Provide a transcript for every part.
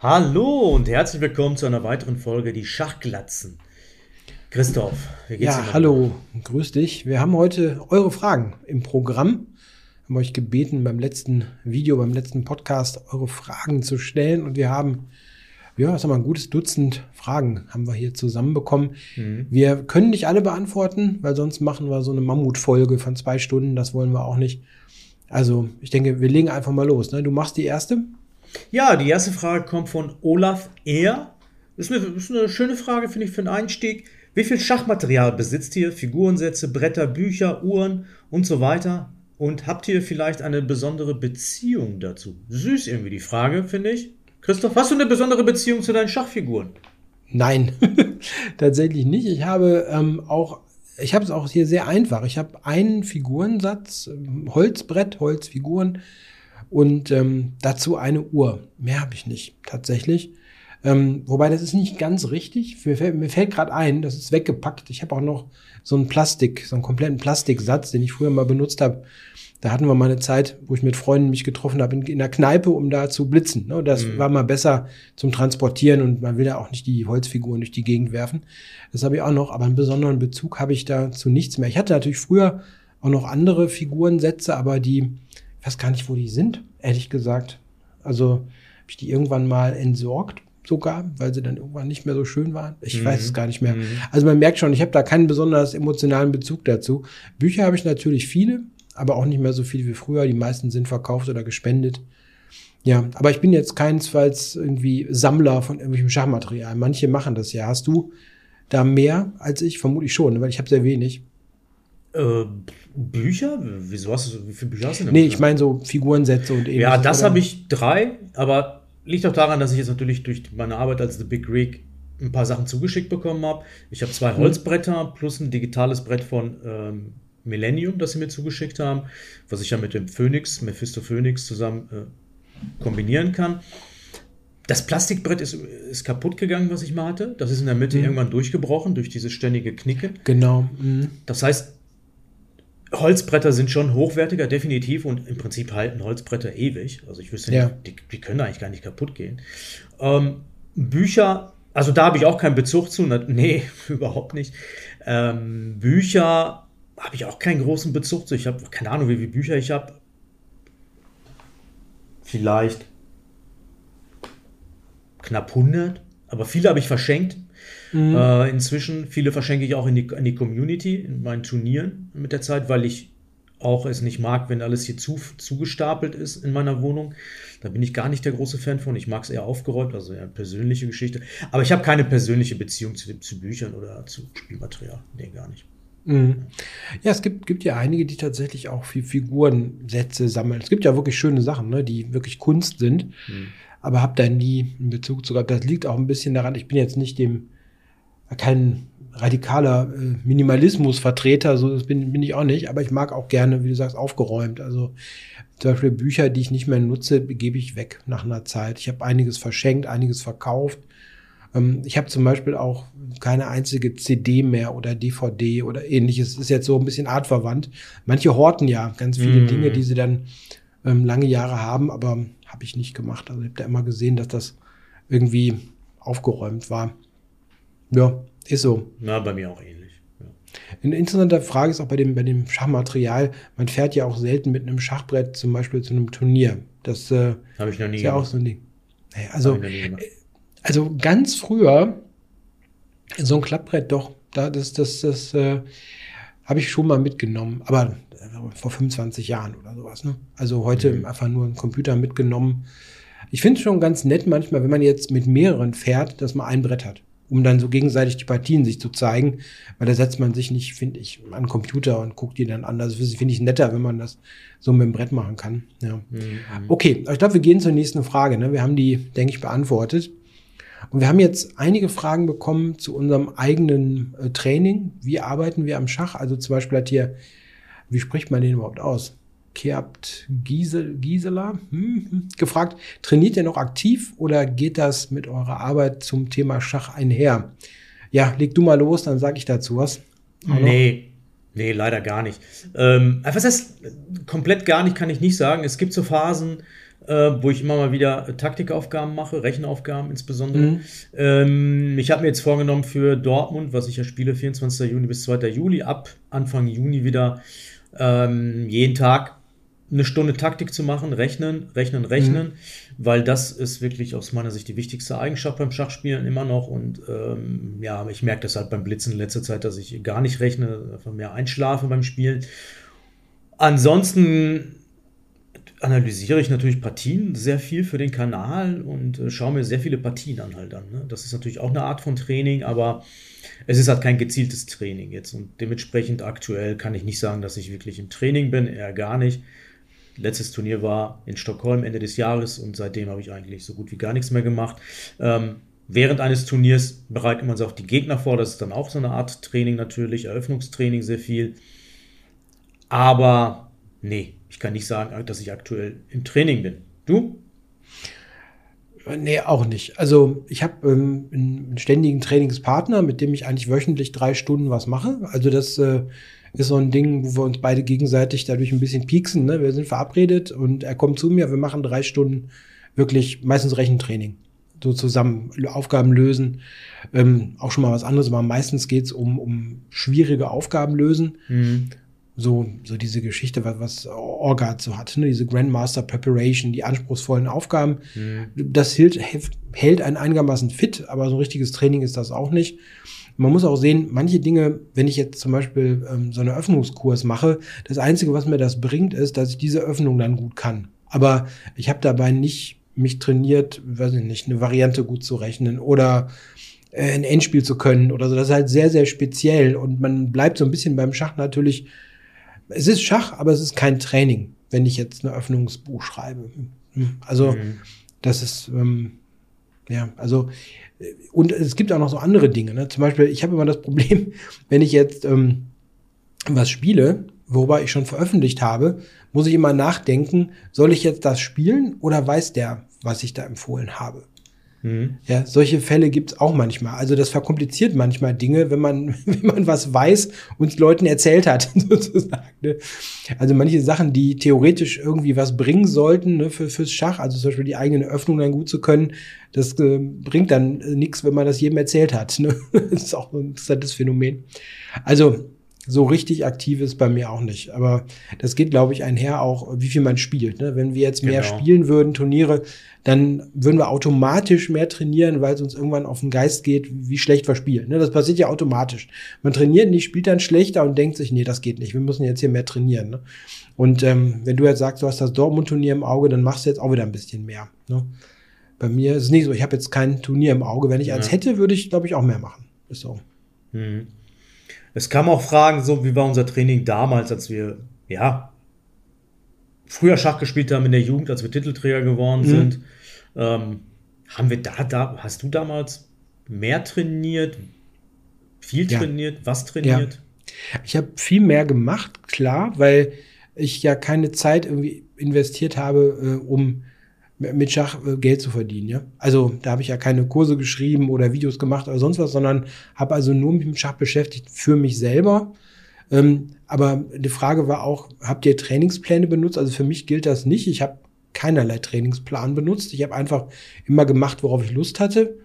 Hallo und herzlich willkommen zu einer weiteren Folge Die Schachglatzen. Christoph, wie geht's ja, dir? Ja, hallo, grüß dich. Wir haben heute eure Fragen im Programm. Haben euch gebeten, beim letzten Video, beim letzten Podcast eure Fragen zu stellen und wir haben ja, sag mal, ein gutes Dutzend Fragen haben wir hier zusammenbekommen. Mhm. Wir können nicht alle beantworten, weil sonst machen wir so eine Mammutfolge von zwei Stunden. Das wollen wir auch nicht. Also, ich denke, wir legen einfach mal los. Ne? Du machst die erste? Ja, die erste Frage kommt von Olaf Ehr. Das ist eine, ist eine schöne Frage, finde ich, für den Einstieg. Wie viel Schachmaterial besitzt ihr? Figurensätze, Bretter, Bücher, Uhren und so weiter? Und habt ihr vielleicht eine besondere Beziehung dazu? Süß irgendwie die Frage, finde ich. Christoph, hast du eine besondere Beziehung zu deinen Schachfiguren? Nein, tatsächlich nicht. Ich habe ähm, auch, ich habe es auch hier sehr einfach. Ich habe einen Figurensatz, ähm, Holzbrett, Holzfiguren und ähm, dazu eine Uhr. Mehr habe ich nicht, tatsächlich. Ähm, wobei das ist nicht ganz richtig. Mir fällt, mir fällt gerade ein, das ist weggepackt. Ich habe auch noch so einen Plastik, so einen kompletten Plastiksatz, den ich früher mal benutzt habe. Da hatten wir mal eine Zeit, wo ich mit Freunden mich getroffen habe in, in der Kneipe, um da zu blitzen. Ne? Das mhm. war mal besser zum Transportieren und man will ja auch nicht die Holzfiguren durch die Gegend werfen. Das habe ich auch noch, aber einen besonderen Bezug habe ich da zu nichts mehr. Ich hatte natürlich früher auch noch andere Figurensätze, aber die, weiß gar nicht, wo die sind, ehrlich gesagt. Also habe ich die irgendwann mal entsorgt sogar, weil sie dann irgendwann nicht mehr so schön waren. Ich mhm. weiß es gar nicht mehr. Mhm. Also man merkt schon, ich habe da keinen besonders emotionalen Bezug dazu. Bücher habe ich natürlich viele, aber auch nicht mehr so viel wie früher. Die meisten sind verkauft oder gespendet. Ja, aber ich bin jetzt keinesfalls irgendwie Sammler von irgendwelchem Schachmaterial. Manche machen das ja. Hast du da mehr als ich? Vermutlich schon, weil ich habe sehr wenig. Äh, Bücher? Wieso hast du so, wie viele Bücher hast du denn? Nee, ich meine so Figurensätze und ähnliches. Ja, das habe ich drei, aber liegt auch daran, dass ich jetzt natürlich durch meine Arbeit als The Big Greek ein paar Sachen zugeschickt bekommen habe. Ich habe zwei mhm. Holzbretter plus ein digitales Brett von ähm, Millennium, das sie mir zugeschickt haben, was ich ja mit dem Phoenix, Mephisto Phoenix zusammen äh, kombinieren kann. Das Plastikbrett ist, ist kaputt gegangen, was ich mal hatte. Das ist in der Mitte mhm. irgendwann durchgebrochen durch dieses ständige Knicken. Genau. Mhm. Das heißt, Holzbretter sind schon hochwertiger, definitiv, und im Prinzip halten Holzbretter ewig. Also ich wüsste nicht, die, die, können eigentlich gar nicht kaputt gehen. Ähm, Bücher, also da habe ich auch keinen Bezug zu. Nee, überhaupt nicht. Ähm, Bücher habe ich auch keinen großen Bezug zu. Ich habe keine Ahnung, wie viele Bücher ich habe. Vielleicht knapp 100, aber viele habe ich verschenkt. Mhm. Äh, inzwischen, viele verschenke ich auch in die, in die Community, in meinen Turnieren mit der Zeit, weil ich auch es nicht mag, wenn alles hier zu, zugestapelt ist in meiner Wohnung. Da bin ich gar nicht der große Fan von. Ich mag es eher aufgeräumt, also eher eine persönliche Geschichte. Aber ich habe keine persönliche Beziehung zu, zu Büchern oder zu Spielmaterial. Nee, gar nicht. Mhm. Ja, es gibt, gibt ja einige, die tatsächlich auch viel Figurensätze sammeln. Es gibt ja wirklich schöne Sachen, ne, die wirklich Kunst sind. Mhm. Aber habe da nie einen Bezug zu gehabt. Das liegt auch ein bisschen daran, ich bin jetzt nicht dem, kein radikaler äh, Minimalismusvertreter, so das bin, bin ich auch nicht, aber ich mag auch gerne, wie du sagst, aufgeräumt. Also zum Beispiel Bücher, die ich nicht mehr nutze, gebe ich weg nach einer Zeit. Ich habe einiges verschenkt, einiges verkauft. Ähm, ich habe zum Beispiel auch keine einzige CD mehr oder DVD oder ähnliches. Ist jetzt so ein bisschen artverwandt. Manche horten ja ganz viele mm. Dinge, die sie dann ähm, lange Jahre haben, aber habe ich nicht gemacht. Also ich habe da immer gesehen, dass das irgendwie aufgeräumt war. Ja, ist so. Na, bei mir auch ähnlich. Ja. Eine interessante Frage ist auch bei dem, bei dem Schachmaterial. Man fährt ja auch selten mit einem Schachbrett zum Beispiel zu einem Turnier. Das äh, habe ich noch nie ist ja auch so ein Ding. Also, also ganz früher, so ein Klappbrett, doch, da, das, das, das äh, habe ich schon mal mitgenommen, aber äh, vor 25 Jahren oder sowas. Ne? Also heute mhm. einfach nur einen Computer mitgenommen. Ich finde es schon ganz nett manchmal, wenn man jetzt mit mehreren fährt, dass man ein Brett hat, um dann so gegenseitig die Partien sich zu zeigen, weil da setzt man sich nicht, finde ich, an den Computer und guckt die dann an. Das finde ich netter, wenn man das so mit dem Brett machen kann. Ja. Mhm. Okay, ich glaube, wir gehen zur nächsten Frage. Ne? Wir haben die, denke ich, beantwortet. Und wir haben jetzt einige Fragen bekommen zu unserem eigenen äh, Training. Wie arbeiten wir am Schach? Also zum Beispiel hat hier, wie spricht man den überhaupt aus? Keabt Giesel, Gisela hm, hm, gefragt, trainiert ihr noch aktiv oder geht das mit eurer Arbeit zum Thema Schach einher? Ja, leg du mal los, dann sage ich dazu was. Hallo? Nee, nee, leider gar nicht. Ähm, was heißt komplett gar nicht, kann ich nicht sagen. Es gibt so Phasen, äh, wo ich immer mal wieder Taktikaufgaben mache, Rechenaufgaben insbesondere. Mhm. Ähm, ich habe mir jetzt vorgenommen für Dortmund, was ich ja spiele, 24. Juni bis 2. Juli, ab Anfang Juni wieder ähm, jeden Tag eine Stunde Taktik zu machen, rechnen, rechnen, rechnen, mhm. weil das ist wirklich aus meiner Sicht die wichtigste Eigenschaft beim Schachspielen immer noch. Und ähm, ja, ich merke das halt beim Blitzen in letzter Zeit, dass ich gar nicht rechne, einfach mehr einschlafe beim Spielen. Ansonsten analysiere ich natürlich Partien sehr viel für den Kanal und äh, schaue mir sehr viele Partien an halt an. Ne? Das ist natürlich auch eine Art von Training, aber es ist halt kein gezieltes Training jetzt und dementsprechend aktuell kann ich nicht sagen, dass ich wirklich im Training bin, eher gar nicht. Letztes Turnier war in Stockholm Ende des Jahres und seitdem habe ich eigentlich so gut wie gar nichts mehr gemacht. Ähm, während eines Turniers bereitet man sich auf die Gegner vor, das ist dann auch so eine Art Training natürlich, Eröffnungstraining sehr viel. Aber nee, ich kann nicht sagen, dass ich aktuell im Training bin. Du? Nee, auch nicht. Also ich habe ähm, einen ständigen Trainingspartner, mit dem ich eigentlich wöchentlich drei Stunden was mache. Also das äh, ist so ein Ding, wo wir uns beide gegenseitig dadurch ein bisschen pieksen. Ne? Wir sind verabredet und er kommt zu mir, wir machen drei Stunden wirklich meistens Rechentraining. So zusammen Aufgaben lösen. Ähm, auch schon mal was anderes, aber meistens geht's um, um schwierige Aufgaben lösen. Mhm so, so diese Geschichte, was, was Orgard so hat, ne? diese Grandmaster Preparation, die anspruchsvollen Aufgaben. Mhm. Das hält, hält einen einigermaßen fit, aber so ein richtiges Training ist das auch nicht. Man muss auch sehen, manche Dinge, wenn ich jetzt zum Beispiel ähm, so einen Öffnungskurs mache, das Einzige, was mir das bringt, ist, dass ich diese Öffnung dann gut kann. Aber ich habe dabei nicht mich trainiert, weiß ich nicht, eine Variante gut zu rechnen oder äh, ein Endspiel zu können oder so. Das ist halt sehr, sehr speziell und man bleibt so ein bisschen beim Schach natürlich es ist Schach, aber es ist kein Training, wenn ich jetzt ein Öffnungsbuch schreibe. Also, mhm. das ist, ähm, ja, also, und es gibt auch noch so andere Dinge. Ne? Zum Beispiel, ich habe immer das Problem, wenn ich jetzt ähm, was spiele, worüber ich schon veröffentlicht habe, muss ich immer nachdenken, soll ich jetzt das spielen oder weiß der, was ich da empfohlen habe? Mhm. Ja, solche Fälle gibt's auch manchmal. Also das verkompliziert manchmal Dinge, wenn man, wenn man was weiß und Leuten erzählt hat, sozusagen. Ne? Also manche Sachen, die theoretisch irgendwie was bringen sollten ne, für, fürs Schach, also zum Beispiel die eigene Öffnung dann gut zu können, das äh, bringt dann äh, nichts, wenn man das jedem erzählt hat. Ne? Das ist auch ein interessantes Phänomen. Also so richtig aktiv ist bei mir auch nicht. Aber das geht, glaube ich, einher auch, wie viel man spielt. Ne? Wenn wir jetzt mehr genau. spielen würden, Turniere, dann würden wir automatisch mehr trainieren, weil es uns irgendwann auf den Geist geht, wie schlecht wir spielen. Ne? Das passiert ja automatisch. Man trainiert nicht, spielt dann schlechter und denkt sich, nee, das geht nicht. Wir müssen jetzt hier mehr trainieren. Ne? Und ähm, wenn du jetzt sagst, du hast das Dortmund-Turnier im Auge, dann machst du jetzt auch wieder ein bisschen mehr. Ne? Bei mir ist es nicht so. Ich habe jetzt kein Turnier im Auge. Wenn ich ja. eins hätte, würde ich, glaube ich, auch mehr machen. Ist so. Mhm. Es kam auch Fragen, so wie war unser Training damals, als wir, ja, früher Schach gespielt haben in der Jugend, als wir Titelträger geworden mhm. sind. Ähm, haben wir da, da, hast du damals mehr trainiert, viel ja. trainiert, was trainiert? Ja. Ich habe viel mehr gemacht, klar, weil ich ja keine Zeit irgendwie investiert habe, äh, um mit Schach äh, Geld zu verdienen. Ja? Also da habe ich ja keine Kurse geschrieben oder Videos gemacht oder sonst was, sondern habe also nur mich mit Schach beschäftigt für mich selber. Ähm, aber die Frage war auch, habt ihr Trainingspläne benutzt? Also für mich gilt das nicht. Ich habe keinerlei Trainingsplan benutzt. Ich habe einfach immer gemacht, worauf ich Lust hatte.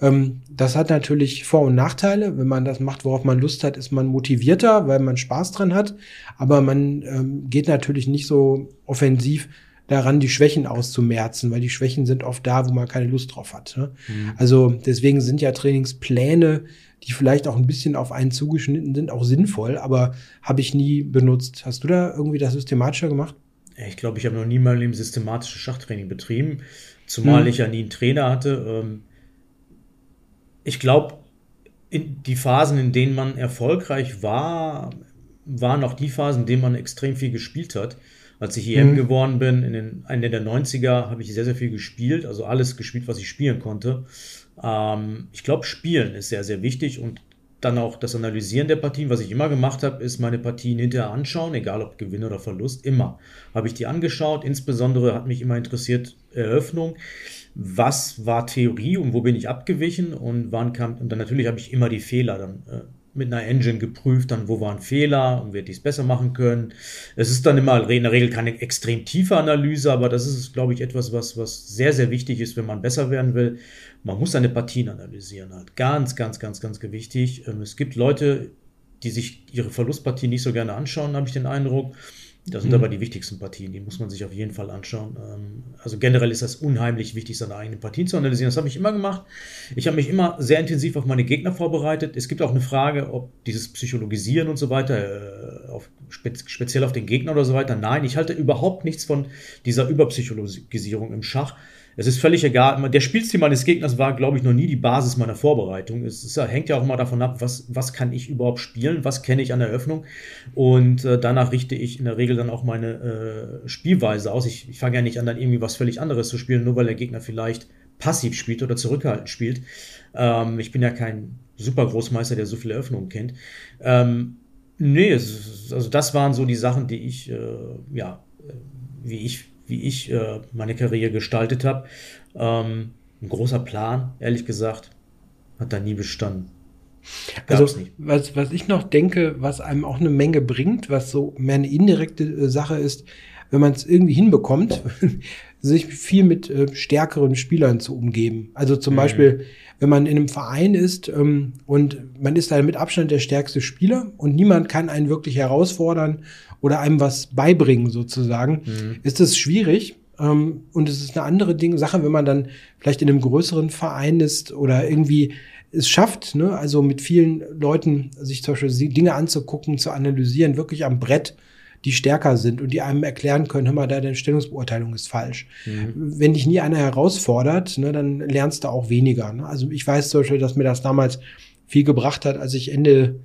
Ähm, das hat natürlich Vor- und Nachteile. Wenn man das macht, worauf man Lust hat, ist man motivierter, weil man Spaß dran hat. Aber man ähm, geht natürlich nicht so offensiv daran, die Schwächen auszumerzen, weil die Schwächen sind oft da, wo man keine Lust drauf hat. Ne? Mhm. Also deswegen sind ja Trainingspläne, die vielleicht auch ein bisschen auf einen zugeschnitten sind, auch sinnvoll, aber habe ich nie benutzt. Hast du da irgendwie das systematischer gemacht? Ich glaube, ich habe noch nie mal ein systematisches Schachtraining betrieben, zumal mhm. ich ja nie einen Trainer hatte. Ähm, ich glaube, die Phasen, in denen man erfolgreich war, waren auch die Phasen, in denen man extrem viel gespielt hat. Als ich EM mhm. geworden bin, in den Ende der 90er, habe ich sehr, sehr viel gespielt, also alles gespielt, was ich spielen konnte. Ähm, ich glaube, Spielen ist sehr, sehr wichtig und dann auch das Analysieren der Partien. Was ich immer gemacht habe, ist meine Partien hinterher anschauen, egal ob Gewinn oder Verlust, immer. Habe ich die angeschaut, insbesondere hat mich immer interessiert Eröffnung. Was war Theorie und wo bin ich abgewichen und wann kam, und dann natürlich habe ich immer die Fehler dann äh, mit einer Engine geprüft, dann wo waren Fehler und wie hätte ich es besser machen können. Es ist dann immer in der Regel keine extrem tiefe Analyse, aber das ist, glaube ich, etwas, was, was sehr, sehr wichtig ist, wenn man besser werden will. Man muss seine Partien analysieren halt. Ganz, ganz, ganz, ganz wichtig. Ähm, es gibt Leute, die sich ihre Verlustpartien nicht so gerne anschauen, habe ich den Eindruck. Das sind mhm. aber die wichtigsten Partien, die muss man sich auf jeden Fall anschauen. Ähm, also generell ist das unheimlich wichtig, seine eigenen Partien zu analysieren. Das habe ich immer gemacht. Ich habe mich immer sehr intensiv auf meine Gegner vorbereitet. Es gibt auch eine Frage, ob dieses Psychologisieren und so weiter, äh, auf, speziell auf den Gegner oder so weiter. Nein, ich halte überhaupt nichts von dieser Überpsychologisierung im Schach. Es ist völlig egal. Der Spielstil meines Gegners war, glaube ich, noch nie die Basis meiner Vorbereitung. Es ist, hängt ja auch immer davon ab, was, was kann ich überhaupt spielen, was kenne ich an der Eröffnung. Und äh, danach richte ich in der Regel dann auch meine äh, Spielweise aus. Ich, ich fange ja nicht an, dann irgendwie was völlig anderes zu spielen, nur weil der Gegner vielleicht passiv spielt oder zurückhaltend spielt. Ähm, ich bin ja kein super Großmeister, der so viele Eröffnungen kennt. Ähm, nee, es, also das waren so die Sachen, die ich, äh, ja, äh, wie ich wie ich äh, meine Karriere gestaltet habe. Ähm, ein großer Plan, ehrlich gesagt, hat da nie bestanden. Gab's also, nicht. Was, was ich noch denke, was einem auch eine Menge bringt, was so mehr eine indirekte äh, Sache ist, wenn man es irgendwie hinbekommt, sich viel mit äh, stärkeren Spielern zu umgeben. Also zum mhm. Beispiel, wenn man in einem Verein ist ähm, und man ist da mit Abstand der stärkste Spieler und niemand kann einen wirklich herausfordern oder einem was beibringen sozusagen, mhm. ist es schwierig. Ähm, und es ist eine andere Ding, Sache, wenn man dann vielleicht in einem größeren Verein ist oder irgendwie es schafft, ne, also mit vielen Leuten sich zum Beispiel Dinge anzugucken, zu analysieren, wirklich am Brett, die stärker sind und die einem erklären können, hör mal, da deine Stellungsbeurteilung ist falsch. Mhm. Wenn dich nie einer herausfordert, ne, dann lernst du auch weniger. Ne? Also ich weiß zum Beispiel, dass mir das damals viel gebracht hat, als ich Ende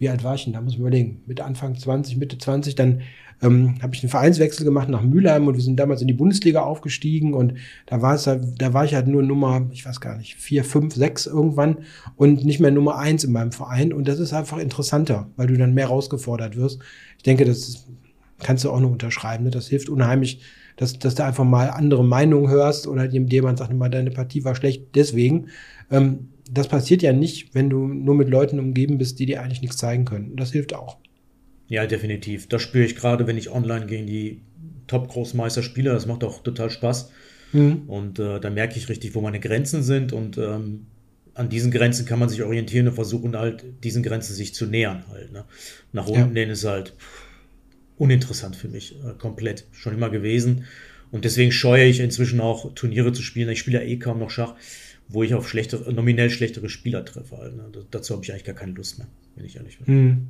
wie alt war ich denn? Da muss ich überlegen. Mit Anfang 20, Mitte 20, dann ähm, habe ich einen Vereinswechsel gemacht nach Mülheim und wir sind damals in die Bundesliga aufgestiegen und da war es da war ich halt nur Nummer, ich weiß gar nicht, vier, fünf, sechs irgendwann und nicht mehr Nummer eins in meinem Verein und das ist einfach interessanter, weil du dann mehr rausgefordert wirst. Ich denke, das kannst du auch nur unterschreiben. Ne? Das hilft unheimlich, dass, dass du einfach mal andere Meinungen hörst oder jemand sagt deine Partie war schlecht deswegen. Ähm, das passiert ja nicht, wenn du nur mit Leuten umgeben bist, die dir eigentlich nichts zeigen können. Das hilft auch. Ja, definitiv. Das spüre ich gerade, wenn ich online gegen die Top-Großmeister spiele. Das macht auch total Spaß. Mhm. Und äh, da merke ich richtig, wo meine Grenzen sind. Und ähm, an diesen Grenzen kann man sich orientieren und versuchen halt, diesen Grenzen sich zu nähern. Halt, ne? Nach unten ja. ist halt uninteressant für mich. Äh, komplett. Schon immer gewesen. Und deswegen scheue ich inzwischen auch Turniere zu spielen. Ich spiele ja eh kaum noch Schach wo ich auf schlechtere, nominell schlechtere Spieler treffe. Halt, ne? Dazu habe ich eigentlich gar keine Lust mehr, wenn ich ehrlich bin. Hm.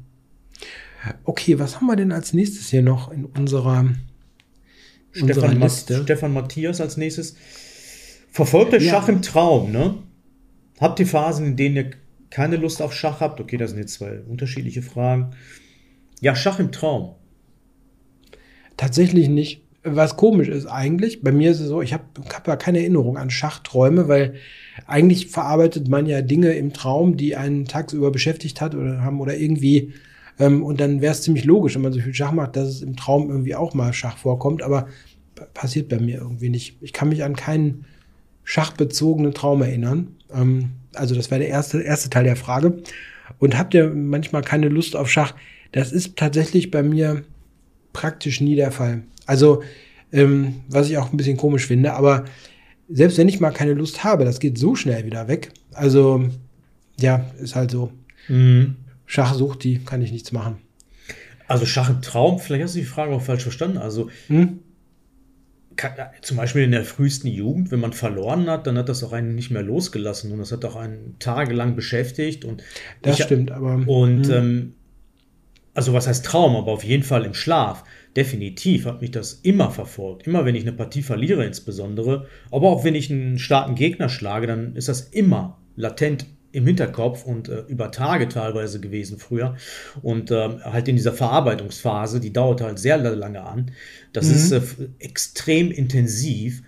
Okay, was haben wir denn als nächstes hier noch in unserer, Stefan, Ma Stefan Matthias als nächstes. Verfolgt ihr ja. Schach im Traum, ne? Habt ihr Phasen, in denen ihr keine Lust auf Schach habt? Okay, das sind jetzt zwei unterschiedliche Fragen. Ja, Schach im Traum. Tatsächlich nicht was komisch ist eigentlich, bei mir ist es so, ich habe hab ja keine Erinnerung an Schachträume, weil eigentlich verarbeitet man ja Dinge im Traum, die einen tagsüber beschäftigt hat oder haben oder irgendwie ähm, und dann wäre es ziemlich logisch, wenn man so viel Schach macht, dass es im Traum irgendwie auch mal Schach vorkommt, aber passiert bei mir irgendwie nicht. Ich kann mich an keinen schachbezogenen Traum erinnern. Ähm, also das wäre der erste, erste Teil der Frage. Und habt ihr manchmal keine Lust auf Schach? Das ist tatsächlich bei mir praktisch nie der Fall. Also, ähm, was ich auch ein bisschen komisch finde, aber selbst wenn ich mal keine Lust habe, das geht so schnell wieder weg. Also, ja, ist halt so. Mhm. Schach sucht die, kann ich nichts machen. Also Schach im Traum, vielleicht hast du die Frage auch falsch verstanden. Also hm? kann, zum Beispiel in der frühesten Jugend, wenn man verloren hat, dann hat das auch einen nicht mehr losgelassen und das hat auch einen tagelang beschäftigt. Und das ich, stimmt, aber. Und hm. ähm, also was heißt Traum, aber auf jeden Fall im Schlaf definitiv hat mich das immer verfolgt. Immer wenn ich eine Partie verliere insbesondere, aber auch wenn ich einen starken Gegner schlage, dann ist das immer latent im Hinterkopf und äh, über Tage teilweise gewesen früher. Und äh, halt in dieser Verarbeitungsphase, die dauert halt sehr lange an. Das mhm. ist äh, extrem intensiv.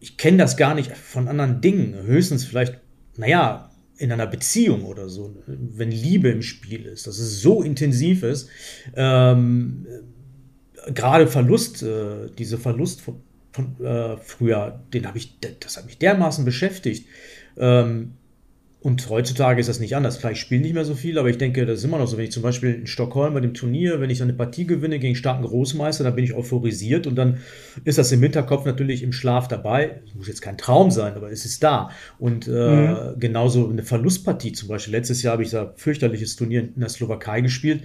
Ich kenne das gar nicht von anderen Dingen. Höchstens vielleicht, naja, in einer Beziehung oder so, wenn Liebe im Spiel ist, dass es so intensiv ist. Ähm, gerade Verlust, äh, diese Verlust von, von äh, früher, den habe ich, das hat mich dermaßen beschäftigt. Ähm, Und heutzutage ist das nicht anders. Klar, ich spiele nicht mehr so viel, aber ich denke, das ist immer noch so. Wenn ich zum Beispiel in Stockholm bei dem Turnier, wenn ich eine Partie gewinne gegen starken Großmeister, dann bin ich euphorisiert und dann ist das im Hinterkopf natürlich im Schlaf dabei. Das muss jetzt kein Traum sein, aber es ist da. Und äh, mhm. genauso eine Verlustpartie zum Beispiel. Letztes Jahr habe ich da fürchterliches Turnier in der Slowakei gespielt.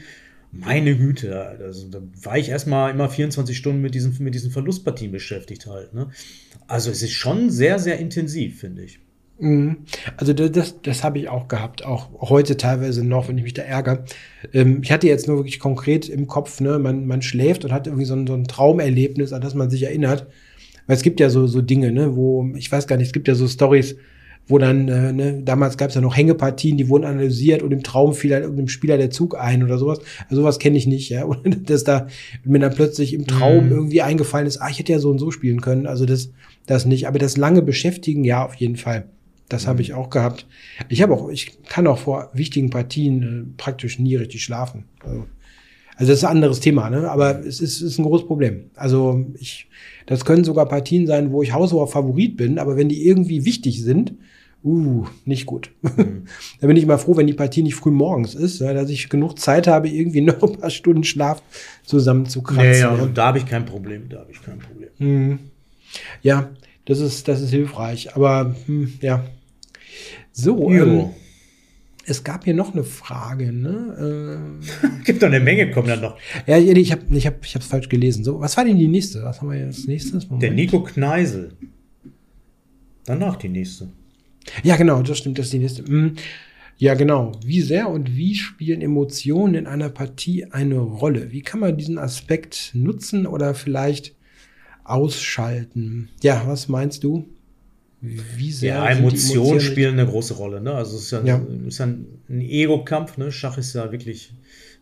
Meine Güte, also, da war ich erstmal immer 24 Stunden mit diesen, mit diesen Verlustpartien beschäftigt halt. Ne? Also es ist schon sehr, sehr intensiv, finde ich. Mhm. Also das, das, habe ich auch gehabt, auch heute teilweise noch, wenn ich mich da ärgere. Ähm, ich hatte jetzt nur wirklich konkret im Kopf, ne, man, man schläft und hat irgendwie so ein, so ein Traumerlebnis, an das man sich erinnert. Weil es gibt ja so, so Dinge, ne, wo, ich weiß gar nicht, es gibt ja so Stories, wo dann, äh, ne, damals gab es ja noch Hängepartien, die wurden analysiert und im Traum fiel halt irgendeinem Spieler der Zug ein oder sowas. Also sowas kenne ich nicht, ja. Und dass da mir dann plötzlich im Traum mhm. irgendwie eingefallen ist, ah, ich hätte ja so und so spielen können. Also das, das nicht. Aber das lange Beschäftigen, ja, auf jeden Fall. Das mhm. habe ich auch gehabt. Ich habe auch, ich kann auch vor wichtigen Partien äh, praktisch nie richtig schlafen. Also, also das ist ein anderes Thema, ne? Aber es ist, ist ein großes Problem. Also ich, das können sogar Partien sein, wo ich haushoher Favorit bin, aber wenn die irgendwie wichtig sind, uh, nicht gut. Mhm. da bin ich mal froh, wenn die Partie nicht früh morgens ist, ja, dass ich genug Zeit habe, irgendwie noch ein paar Stunden Schlaf zusammenzukratzen. Ja, ja, und da habe ich kein Problem, da habe ich kein Problem. Mhm. Ja, das ist, das ist hilfreich. Aber hm, ja. So, ähm, es gab hier noch eine Frage, ne? Äh, Gibt doch eine Menge, kommen dann noch. Ja, ich habe ich hab, ich hab's falsch gelesen. So, was war denn die nächste? Was haben wir jetzt nächstes? Moment. Der Nico Kneisel. Danach die nächste. Ja, genau, das stimmt, das ist die nächste. Hm. Ja, genau. Wie sehr und wie spielen Emotionen in einer Partie eine Rolle? Wie kann man diesen Aspekt nutzen oder vielleicht ausschalten. Ja, was meinst du? Wie sehr ja, Emotionen, Emotionen spielen eine große Rolle. Ne? Also es ist ja, ja. Ist ja ein Ego-Kampf. Ne? Schach ist ja wirklich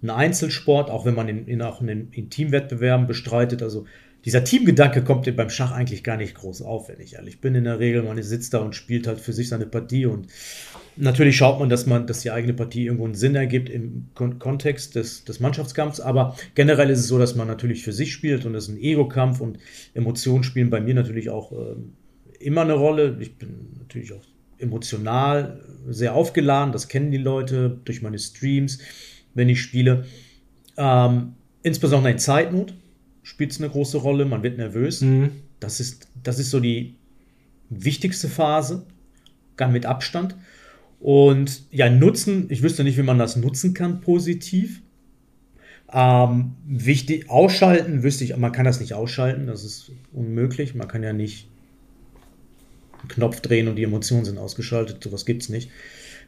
ein Einzelsport, auch wenn man in, in, auch in, in Teamwettbewerben bestreitet. Also dieser Teamgedanke kommt beim Schach eigentlich gar nicht groß auf, wenn ich ehrlich bin. In der Regel, man sitzt da und spielt halt für sich seine Partie und natürlich schaut man, dass man, dass die eigene Partie irgendwo einen Sinn ergibt im Kon Kontext des, des Mannschaftskampfs. Aber generell ist es so, dass man natürlich für sich spielt und das ist ein Ego-Kampf und Emotionen spielen bei mir natürlich auch äh, immer eine Rolle. Ich bin natürlich auch emotional sehr aufgeladen. Das kennen die Leute durch meine Streams, wenn ich spiele. Ähm, insbesondere in Zeitnot spielt es eine große Rolle. Man wird nervös. Mhm. Das, ist, das ist so die wichtigste Phase, gar mit Abstand. Und ja, nutzen, ich wüsste nicht, wie man das nutzen kann, positiv. Ähm, wichtig, ausschalten wüsste ich, man kann das nicht ausschalten, das ist unmöglich. Man kann ja nicht einen Knopf drehen und die Emotionen sind ausgeschaltet, sowas gibt es nicht.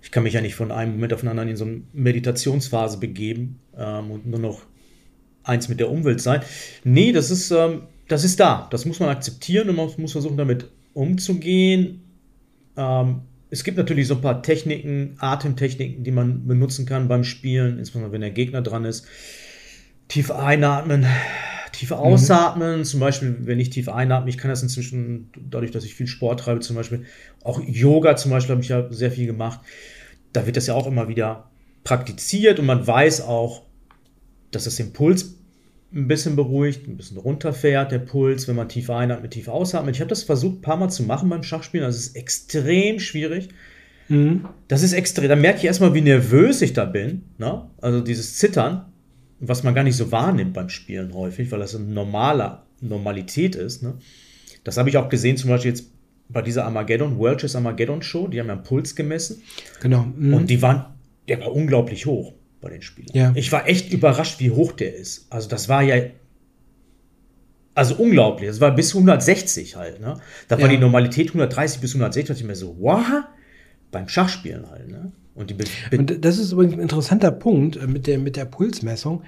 Ich kann mich ja nicht von einem Moment auf den anderen in so eine Meditationsphase begeben ähm, und nur noch eins mit der Umwelt sein. Nee, das ist, ähm, das ist da. Das muss man akzeptieren und man muss versuchen, damit umzugehen. Ähm, es gibt natürlich so ein paar Techniken, Atemtechniken, die man benutzen kann beim Spielen, insbesondere wenn der Gegner dran ist. Tief einatmen, tief mhm. ausatmen. Mhm. Zum Beispiel, wenn ich tief einatme, ich kann das inzwischen, dadurch, dass ich viel Sport treibe, zum Beispiel, auch Yoga zum Beispiel habe ich ja sehr viel gemacht. Da wird das ja auch immer wieder praktiziert und man weiß auch, dass das den Puls ein bisschen beruhigt, ein bisschen runterfährt, der Puls, wenn man tief einatmet, tief ausatmet. Ich habe das versucht, ein paar Mal zu machen beim Schachspielen. Das ist extrem schwierig. Mhm. Das ist extrem. Da merke ich erstmal, wie nervös ich da bin. Ne? Also dieses Zittern, was man gar nicht so wahrnimmt beim Spielen häufig, weil das eine normale Normalität ist. Ne? Das habe ich auch gesehen, zum Beispiel jetzt bei dieser Armageddon, World Chess Armageddon Show. Die haben ja einen Puls gemessen. Genau. Mhm. Und die waren, der war unglaublich hoch bei den Spielern. Ja. Ich war echt überrascht, wie hoch der ist. Also das war ja also unglaublich. Das war bis 160 halt. Ne? Da war die Normalität 130 bis 160. Da ich mir so, wow, beim Schachspielen halt. Ne? Und, die Und das ist übrigens ein interessanter Punkt äh, mit der, mit der Pulsmessung.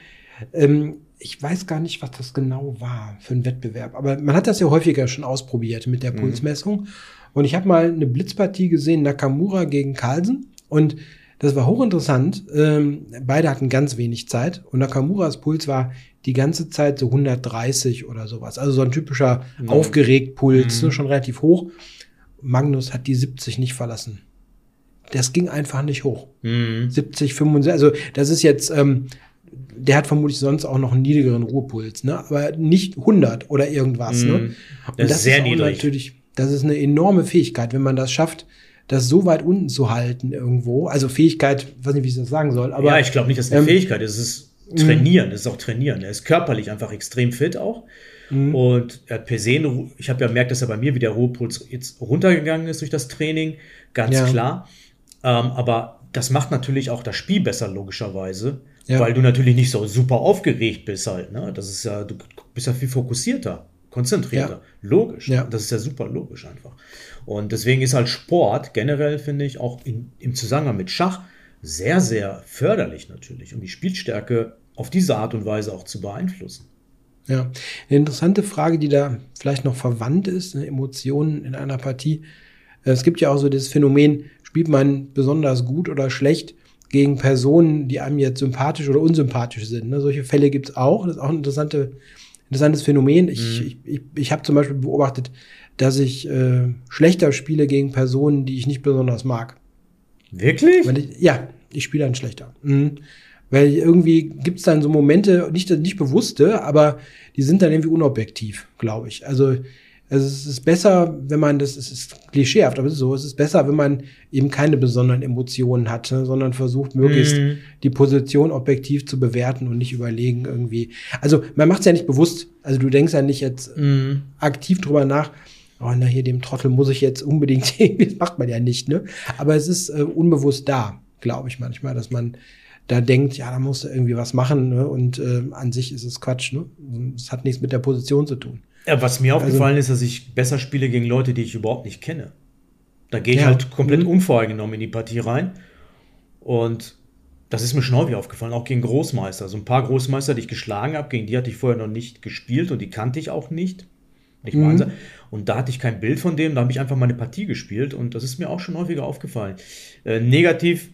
Ähm, ich weiß gar nicht, was das genau war für ein Wettbewerb. Aber man hat das ja häufiger schon ausprobiert mit der mhm. Pulsmessung. Mhm. Und ich habe mal eine Blitzpartie gesehen, Nakamura gegen Carlsen. Und das war hochinteressant. Ähm, beide hatten ganz wenig Zeit und Nakamuras Puls war die ganze Zeit so 130 oder sowas. Also so ein typischer mhm. aufgeregt Puls, mhm. ne, schon relativ hoch. Magnus hat die 70 nicht verlassen. Das ging einfach nicht hoch. Mhm. 70, 75, also das ist jetzt, ähm, der hat vermutlich sonst auch noch einen niedrigeren Ruhepuls, ne? aber nicht 100 oder irgendwas. Ne? Mhm. Und das, das ist sehr ist niedrig. natürlich, das ist eine enorme Fähigkeit, wenn man das schafft, das so weit unten zu halten irgendwo. Also Fähigkeit, weiß nicht, wie ich das sagen soll. Aber, ja, ich glaube nicht, dass es eine ähm, Fähigkeit ist. Es ist Trainieren, es ist auch Trainieren. Er ist körperlich einfach extrem fit auch. Mhm. Und er hat per se, eine, ich habe ja gemerkt, dass er bei mir wieder Ruhepuls jetzt runtergegangen ist durch das Training, ganz ja. klar. Ähm, aber das macht natürlich auch das Spiel besser, logischerweise. Ja. Weil du natürlich nicht so super aufgeregt bist halt. Ne? Das ist ja, du bist ja viel fokussierter, konzentrierter. Ja. Logisch. Ja. Das ist ja super logisch einfach. Und deswegen ist halt Sport generell, finde ich, auch in, im Zusammenhang mit Schach sehr, sehr förderlich natürlich, um die Spielstärke auf diese Art und Weise auch zu beeinflussen. Ja, eine interessante Frage, die da vielleicht noch verwandt ist, Emotionen in einer Partie. Es gibt ja auch so das Phänomen, spielt man besonders gut oder schlecht gegen Personen, die einem jetzt sympathisch oder unsympathisch sind. Ne? Solche Fälle gibt es auch. Das ist auch ein interessante, interessantes Phänomen. Ich, mhm. ich, ich, ich habe zum Beispiel beobachtet, dass ich äh, schlechter spiele gegen Personen, die ich nicht besonders mag. Wirklich? Ich, ja, ich spiele dann schlechter. Mhm. Weil irgendwie gibt es dann so Momente, nicht, nicht bewusste, aber die sind dann irgendwie unobjektiv, glaube ich. Also, also es ist besser, wenn man, das es ist klischeehaft, aber es ist so, es ist besser, wenn man eben keine besonderen Emotionen hat, ne, sondern versucht, möglichst mm. die Position objektiv zu bewerten und nicht überlegen irgendwie. Also man macht es ja nicht bewusst. Also du denkst ja nicht jetzt mm. aktiv drüber nach, oh, na hier, dem Trottel muss ich jetzt unbedingt, das macht man ja nicht, ne? Aber es ist äh, unbewusst da, glaube ich manchmal, dass man da denkt, ja, da musst du irgendwie was machen, ne? Und äh, an sich ist es Quatsch, ne? Es hat nichts mit der Position zu tun. Ja, was mir also aufgefallen also, ist, dass ich besser spiele gegen Leute, die ich überhaupt nicht kenne. Da gehe ich ja. halt komplett mhm. unvoreingenommen in die Partie rein. Und das ist mir schon häufig aufgefallen, auch gegen Großmeister. So ein paar Großmeister, die ich geschlagen habe, gegen die hatte ich vorher noch nicht gespielt und die kannte ich auch nicht. nicht mhm. Und da hatte ich kein Bild von dem, da habe ich einfach meine Partie gespielt und das ist mir auch schon häufiger aufgefallen. Äh, negativ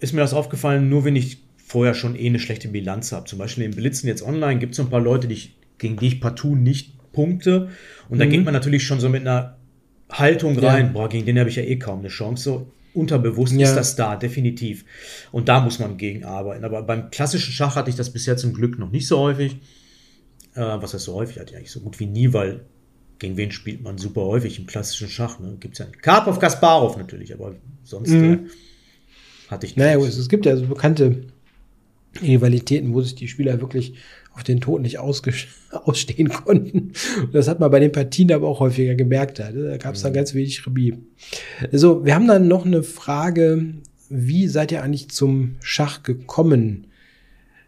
ist mir das aufgefallen, nur wenn ich vorher schon eh eine schlechte Bilanz habe. Zum Beispiel im Blitzen jetzt online gibt es so ein paar Leute, die ich, gegen die ich partout nicht punkte. Und mhm. da geht man natürlich schon so mit einer Haltung rein, ja. boah, gegen den habe ich ja eh kaum eine Chance. So unterbewusst ja. ist das da, definitiv. Und da muss man gegen arbeiten. Aber beim klassischen Schach hatte ich das bisher zum Glück noch nicht so häufig. Äh, was heißt so häufig? Hatte ich eigentlich so gut wie nie, weil gegen wen spielt man super häufig im klassischen Schach? Ne? Gibt es ja nicht. Karpov, Kasparov natürlich, aber sonst mhm. der hatte ich Naja, es, es gibt ja so bekannte Rivalitäten, wo sich die Spieler wirklich auf den Tod nicht ausstehen konnten. Und das hat man bei den Partien aber auch häufiger gemerkt. Da, da gab es dann mhm. ganz wenig Remis. Also, wir haben dann noch eine Frage, wie seid ihr eigentlich zum Schach gekommen?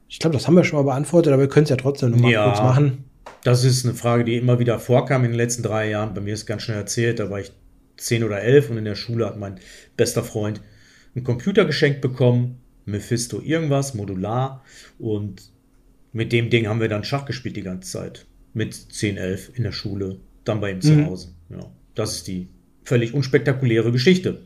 Ich glaube, das haben wir schon mal beantwortet, aber wir können es ja trotzdem noch mal ja, kurz machen. Das ist eine Frage, die immer wieder vorkam in den letzten drei Jahren. Bei mir ist ganz schnell erzählt, da war ich zehn oder elf und in der Schule hat mein bester Freund einen Computer geschenkt bekommen, Mephisto irgendwas, modular. Und mit dem Ding haben wir dann Schach gespielt die ganze Zeit. Mit 10, 11 in der Schule, dann bei ihm zu mhm. Hause. Ja, das ist die völlig unspektakuläre Geschichte.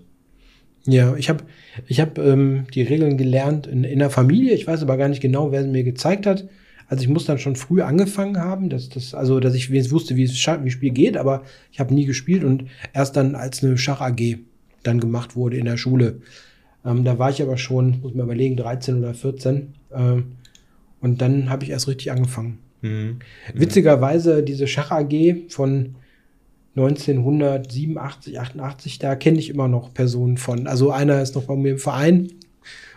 Ja, ich habe ich hab, ähm, die Regeln gelernt in, in der Familie. Ich weiß aber gar nicht genau, wer sie mir gezeigt hat. Also ich muss dann schon früh angefangen haben, dass das, also dass ich wusste, wie es wie Spiel geht, aber ich habe nie gespielt und erst dann als eine Schach AG dann gemacht wurde in der Schule. Ähm, da war ich aber schon, muss man überlegen, 13 oder 14. Ähm, und dann habe ich erst richtig angefangen. Mhm. Witzigerweise, diese Schach AG von 1987, 88, da kenne ich immer noch Personen von. Also einer ist noch bei mir im Verein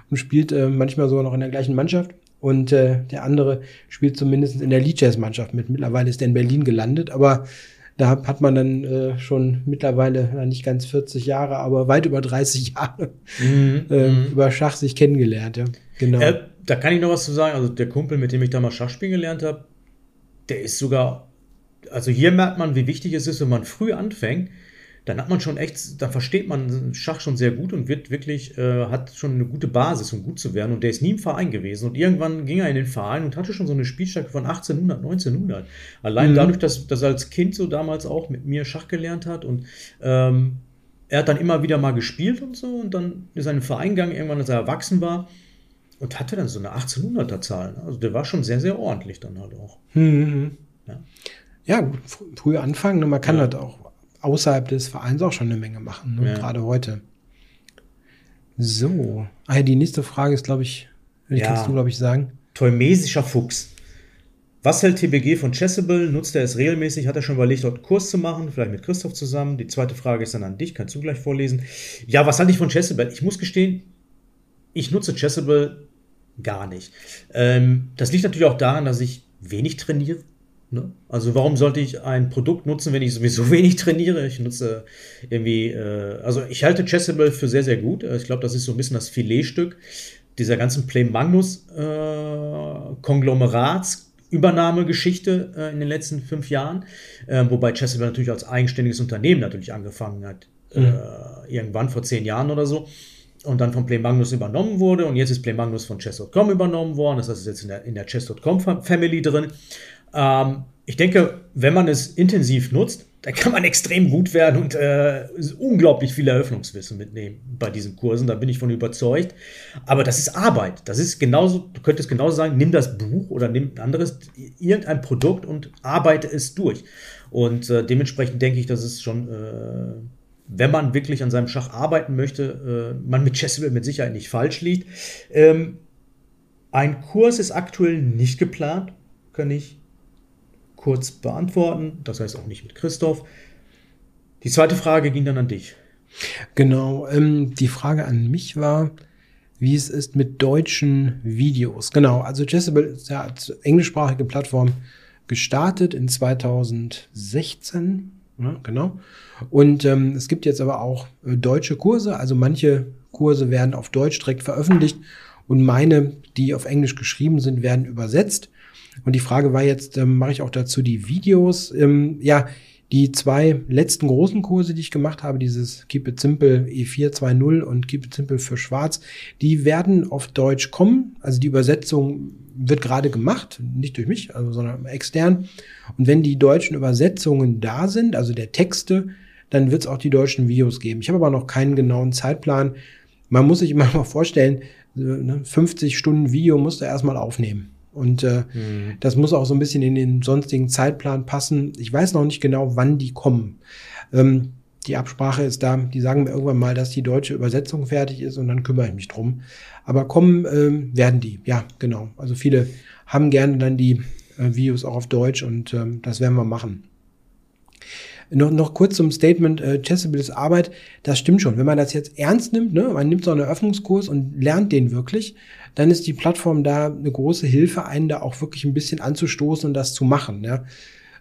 und spielt äh, manchmal sogar noch in der gleichen Mannschaft. Und äh, der andere spielt zumindest in der Lead Jazz Mannschaft mit. Mittlerweile ist er in Berlin gelandet, aber da hat man dann äh, schon mittlerweile nicht ganz 40 Jahre, aber weit über 30 Jahre mhm. äh, mhm. über Schach sich kennengelernt. Ja. Genau. Äh, da kann ich noch was zu sagen. Also der Kumpel, mit dem ich damals Schach spielen gelernt habe, der ist sogar, also hier merkt man, wie wichtig es ist, wenn man früh anfängt, dann hat man schon echt, dann versteht man Schach schon sehr gut und wird wirklich, äh, hat schon eine gute Basis, um gut zu werden. Und der ist nie im Verein gewesen. Und irgendwann ging er in den Verein und hatte schon so eine Spielstärke von 1800, 1900. Allein mhm. dadurch, dass, dass er als Kind so damals auch mit mir Schach gelernt hat und ähm, er hat dann immer wieder mal gespielt und so und dann ist er in den Verein gegangen, irgendwann, als er erwachsen war und hatte dann so eine 1800er Zahl. Also der war schon sehr, sehr ordentlich dann halt auch. Mhm. Ja. ja, gut, früh anfangen. Ne? Man kann ja. halt auch außerhalb des Vereins auch schon eine Menge machen, ne? ja. gerade heute. So, ah, die nächste Frage ist, glaube ich, die ja. kannst du, glaube ich, sagen. Tolmesischer Fuchs. Was hält TBG von Chessable? Nutzt er es regelmäßig? Hat er schon überlegt, dort einen Kurs zu machen? Vielleicht mit Christoph zusammen? Die zweite Frage ist dann an dich. Kannst du gleich vorlesen? Ja, was halte ich von Chessable? Ich muss gestehen, ich nutze Chessable gar nicht. Ähm, das liegt natürlich auch daran, dass ich wenig trainiere. Ne? Also warum sollte ich ein Produkt nutzen, wenn ich sowieso wenig trainiere? Ich nutze irgendwie, äh, also ich halte Chessable für sehr, sehr gut. Ich glaube, das ist so ein bisschen das Filetstück dieser ganzen Play Magnus äh, Konglomerats Übernahmegeschichte äh, in den letzten fünf Jahren, äh, wobei Chesapeake natürlich als eigenständiges Unternehmen natürlich angefangen hat, äh, mhm. äh, irgendwann vor zehn Jahren oder so, und dann von Play Magnus übernommen wurde und jetzt ist Play Magnus von Chess.com übernommen worden, das heißt, es ist jetzt in der, in der Chess.com Family drin. Ähm, ich denke, wenn man es intensiv nutzt, dann kann man extrem gut werden und äh, unglaublich viel Eröffnungswissen mitnehmen bei diesen Kursen. Da bin ich von überzeugt. Aber das ist Arbeit. Das ist genauso, du könntest genauso sagen, nimm das Buch oder nimm ein anderes, irgendein Produkt und arbeite es durch. Und äh, dementsprechend denke ich, dass es schon, äh, wenn man wirklich an seinem Schach arbeiten möchte, äh, man mit Chessable mit Sicherheit nicht falsch liegt. Ähm, ein Kurs ist aktuell nicht geplant, kann ich kurz beantworten. Das heißt auch nicht mit Christoph. Die zweite Frage ging dann an dich. Genau. Ähm, die Frage an mich war, wie es ist mit deutschen Videos. Genau. Also Jezebel ist ja als englischsprachige Plattform gestartet in 2016. Ja, genau. Und ähm, es gibt jetzt aber auch äh, deutsche Kurse. Also manche Kurse werden auf Deutsch direkt veröffentlicht und meine, die auf Englisch geschrieben sind, werden übersetzt. Und die Frage war jetzt, ähm, mache ich auch dazu die Videos? Ähm, ja, die zwei letzten großen Kurse, die ich gemacht habe, dieses Keep It Simple E4 2.0 und Keep It Simple für Schwarz, die werden auf Deutsch kommen. Also die Übersetzung wird gerade gemacht, nicht durch mich, also, sondern extern. Und wenn die deutschen Übersetzungen da sind, also der Texte, dann wird es auch die deutschen Videos geben. Ich habe aber noch keinen genauen Zeitplan. Man muss sich immer mal vorstellen, 50 ne, Stunden Video musst du erstmal aufnehmen. Und äh, mhm. das muss auch so ein bisschen in den sonstigen Zeitplan passen. Ich weiß noch nicht genau, wann die kommen. Ähm, die Absprache ist da, die sagen mir irgendwann mal, dass die deutsche Übersetzung fertig ist und dann kümmere ich mich drum. Aber kommen ähm, werden die, ja, genau. Also viele haben gerne dann die äh, Videos auch auf Deutsch und ähm, das werden wir machen. Noch, noch kurz zum Statement, äh, Chessables Arbeit, das stimmt schon. Wenn man das jetzt ernst nimmt, ne, man nimmt so einen Eröffnungskurs und lernt den wirklich, dann ist die Plattform da eine große Hilfe, einen da auch wirklich ein bisschen anzustoßen und das zu machen. Ja.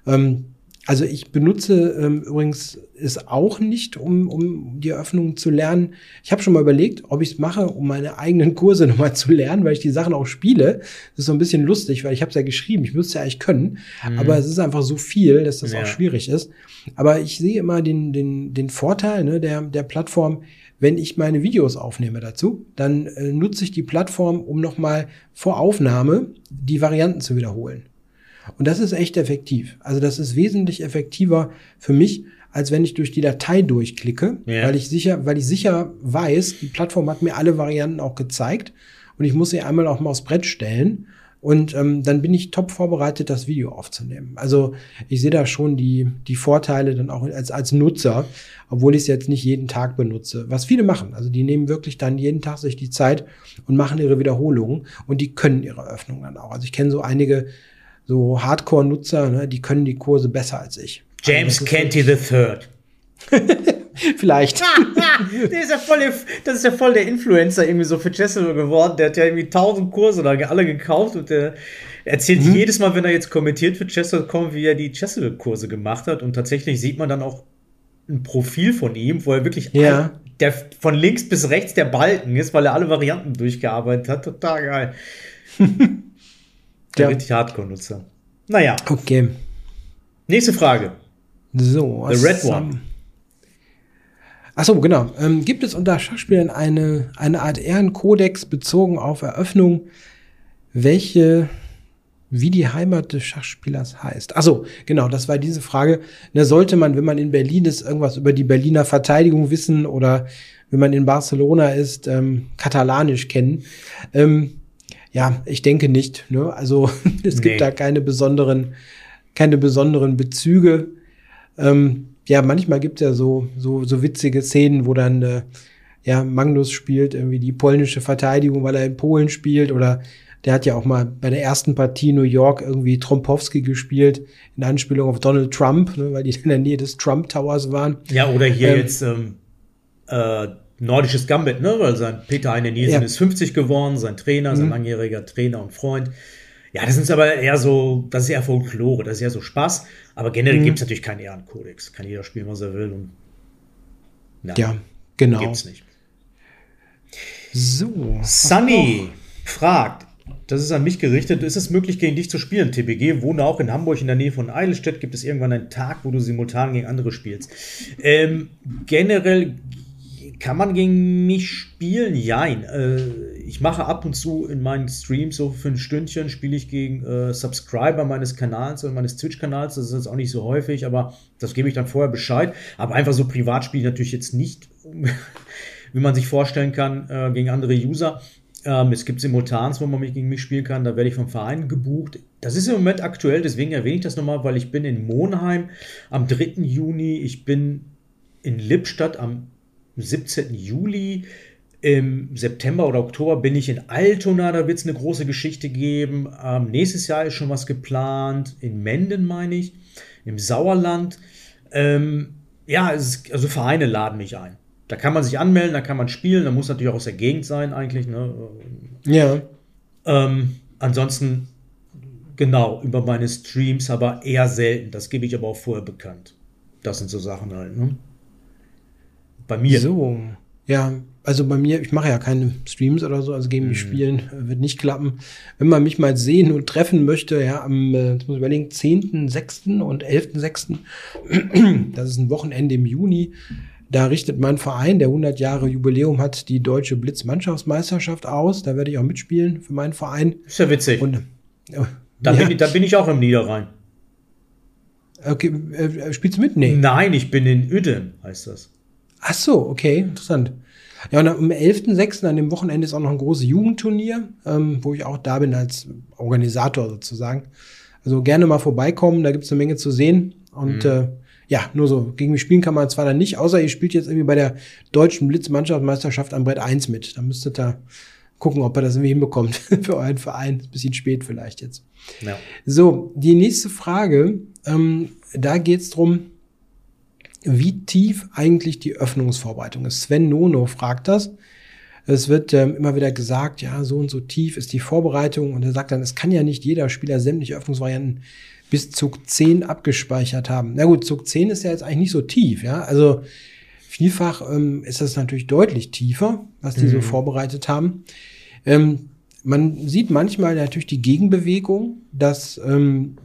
Ähm, also ich benutze ähm, übrigens es auch nicht, um, um die Eröffnung zu lernen. Ich habe schon mal überlegt, ob ich es mache, um meine eigenen Kurse nochmal zu lernen, weil ich die Sachen auch spiele. Das ist so ein bisschen lustig, weil ich habe es ja geschrieben, ich müsste ja eigentlich können, mhm. aber es ist einfach so viel, dass das ja. auch schwierig ist. Aber ich sehe immer den, den, den Vorteil ne, der, der Plattform, wenn ich meine Videos aufnehme dazu, dann äh, nutze ich die Plattform, um nochmal vor Aufnahme die Varianten zu wiederholen. Und das ist echt effektiv. Also das ist wesentlich effektiver für mich, als wenn ich durch die Datei durchklicke, ja. weil ich sicher, weil ich sicher weiß, die Plattform hat mir alle Varianten auch gezeigt und ich muss sie einmal auch mal aufs Brett stellen und ähm, dann bin ich top vorbereitet, das Video aufzunehmen. Also ich sehe da schon die, die Vorteile dann auch als, als Nutzer, obwohl ich es jetzt nicht jeden Tag benutze. Was viele machen. Also die nehmen wirklich dann jeden Tag sich die Zeit und machen ihre Wiederholungen und die können ihre Öffnung dann auch. Also ich kenne so einige so Hardcore-Nutzer, ne, die können die Kurse besser als ich. James also Canty the Third. Vielleicht. der ist ja voll, das ist ja voll der Influencer irgendwie so für Chessel geworden. Der hat ja irgendwie tausend Kurse da alle gekauft und der erzählt mhm. jedes Mal, wenn er jetzt kommentiert für Chessel.com, wie er die Chessel-Kurse gemacht hat. Und tatsächlich sieht man dann auch ein Profil von ihm, wo er wirklich ja. der von links bis rechts der Balken ist, weil er alle Varianten durchgearbeitet hat. Total geil. der ja. richtig Hardcore-Nutzer. Naja. Okay. Nächste Frage. So, The Red One. Achso, genau. Ähm, gibt es unter Schachspielern eine, eine Art Ehrenkodex bezogen auf Eröffnung, welche wie die Heimat des Schachspielers heißt. Achso, genau, das war diese Frage. Ne, sollte man, wenn man in Berlin ist, irgendwas über die Berliner Verteidigung wissen oder wenn man in Barcelona ist, ähm, katalanisch kennen? Ähm, ja, ich denke nicht. Ne? Also es nee. gibt da keine besonderen, keine besonderen Bezüge. Ähm, ja, manchmal gibt es ja so, so, so witzige Szenen, wo dann äh, ja, Magnus spielt irgendwie die polnische Verteidigung, weil er in Polen spielt oder Der hat ja auch mal bei der ersten Partie New York irgendwie Trompowski gespielt, in Anspielung auf Donald Trump, ne, weil die in der Nähe des Trump Towers waren. Ja, oder hier ähm, jetzt ähm, äh, nordisches Gambit, ne? Weil sein Peter Heine Nielsen ja. ist 50 geworden, sein Trainer, sein mhm. langjähriger Trainer und Freund. Ja, das ist aber eher so, das ist eher Folklore, das ist eher so Spaß. Aber generell mhm. gibt es natürlich keinen Ehrenkodex. Kann jeder spielen, was er will. Und, ja, ja genau. Gibt's nicht. So. Sunny fragt, das ist an mich gerichtet, ist es möglich, gegen dich zu spielen? TBG wohne auch in Hamburg in der Nähe von Eidelstedt. Gibt es irgendwann einen Tag, wo du simultan gegen andere spielst? Ähm, generell kann man gegen mich spielen? Jein. Äh, ich mache ab und zu in meinen Streams so für ein Stündchen spiele ich gegen äh, Subscriber meines Kanals oder meines Twitch-Kanals. Das ist jetzt auch nicht so häufig, aber das gebe ich dann vorher Bescheid. Aber einfach so privat spiele ich natürlich jetzt nicht, wie man sich vorstellen kann, äh, gegen andere User. Ähm, es gibt Simultans, wo man mich gegen mich spielen kann. Da werde ich vom Verein gebucht. Das ist im Moment aktuell, deswegen erwähne ich das nochmal, weil ich bin in Monheim am 3. Juni. Ich bin in Lippstadt am 17. Juli. Im September oder Oktober bin ich in Altona, da wird es eine große Geschichte geben. Ähm, nächstes Jahr ist schon was geplant. In Menden, meine ich, im Sauerland. Ähm, ja, ist, also Vereine laden mich ein. Da kann man sich anmelden, da kann man spielen, da muss natürlich auch aus der Gegend sein, eigentlich. Ne? Ja. Ähm, ansonsten, genau, über meine Streams, aber eher selten. Das gebe ich aber auch vorher bekannt. Das sind so Sachen halt, ne? Bei mir. So. Ja, also bei mir, ich mache ja keine Streams oder so, also gegen mich mhm. spielen äh, wird nicht klappen. Wenn man mich mal sehen und treffen möchte, ja, am, äh, jetzt muss ich überlegen, 10.6. und 11.6., das ist ein Wochenende im Juni, da richtet mein Verein, der 100 Jahre Jubiläum hat, die deutsche Blitzmannschaftsmeisterschaft aus. Da werde ich auch mitspielen für meinen Verein. Ist ja witzig. Und, äh, da, ja. bin ich, da bin ich auch im Niederrhein. Okay, äh, spielst du mit? Nee. Nein, ich bin in Uedem, heißt das. Ach so, okay, interessant. Ja, und am 11.06. an dem Wochenende ist auch noch ein großes Jugendturnier, ähm, wo ich auch da bin als Organisator sozusagen. Also gerne mal vorbeikommen, da gibt es eine Menge zu sehen. Und mhm. äh, ja, nur so, gegen mich spielen kann man zwar dann nicht, außer ihr spielt jetzt irgendwie bei der deutschen Blitzmannschaftsmeisterschaft am Brett 1 mit. Da müsstet ihr gucken, ob ihr das irgendwie hinbekommt für euren Verein. Ist ein bisschen spät vielleicht jetzt. Ja. So, die nächste Frage, ähm, da geht's drum wie tief eigentlich die Öffnungsvorbereitung ist. Sven Nono fragt das. Es wird ähm, immer wieder gesagt, ja, so und so tief ist die Vorbereitung. Und er sagt dann, es kann ja nicht jeder Spieler sämtliche Öffnungsvarianten bis Zug 10 abgespeichert haben. Na gut, Zug 10 ist ja jetzt eigentlich nicht so tief, ja. Also vielfach ähm, ist das natürlich deutlich tiefer, was die mhm. so vorbereitet haben. Ähm, man sieht manchmal natürlich die Gegenbewegung, dass ähm,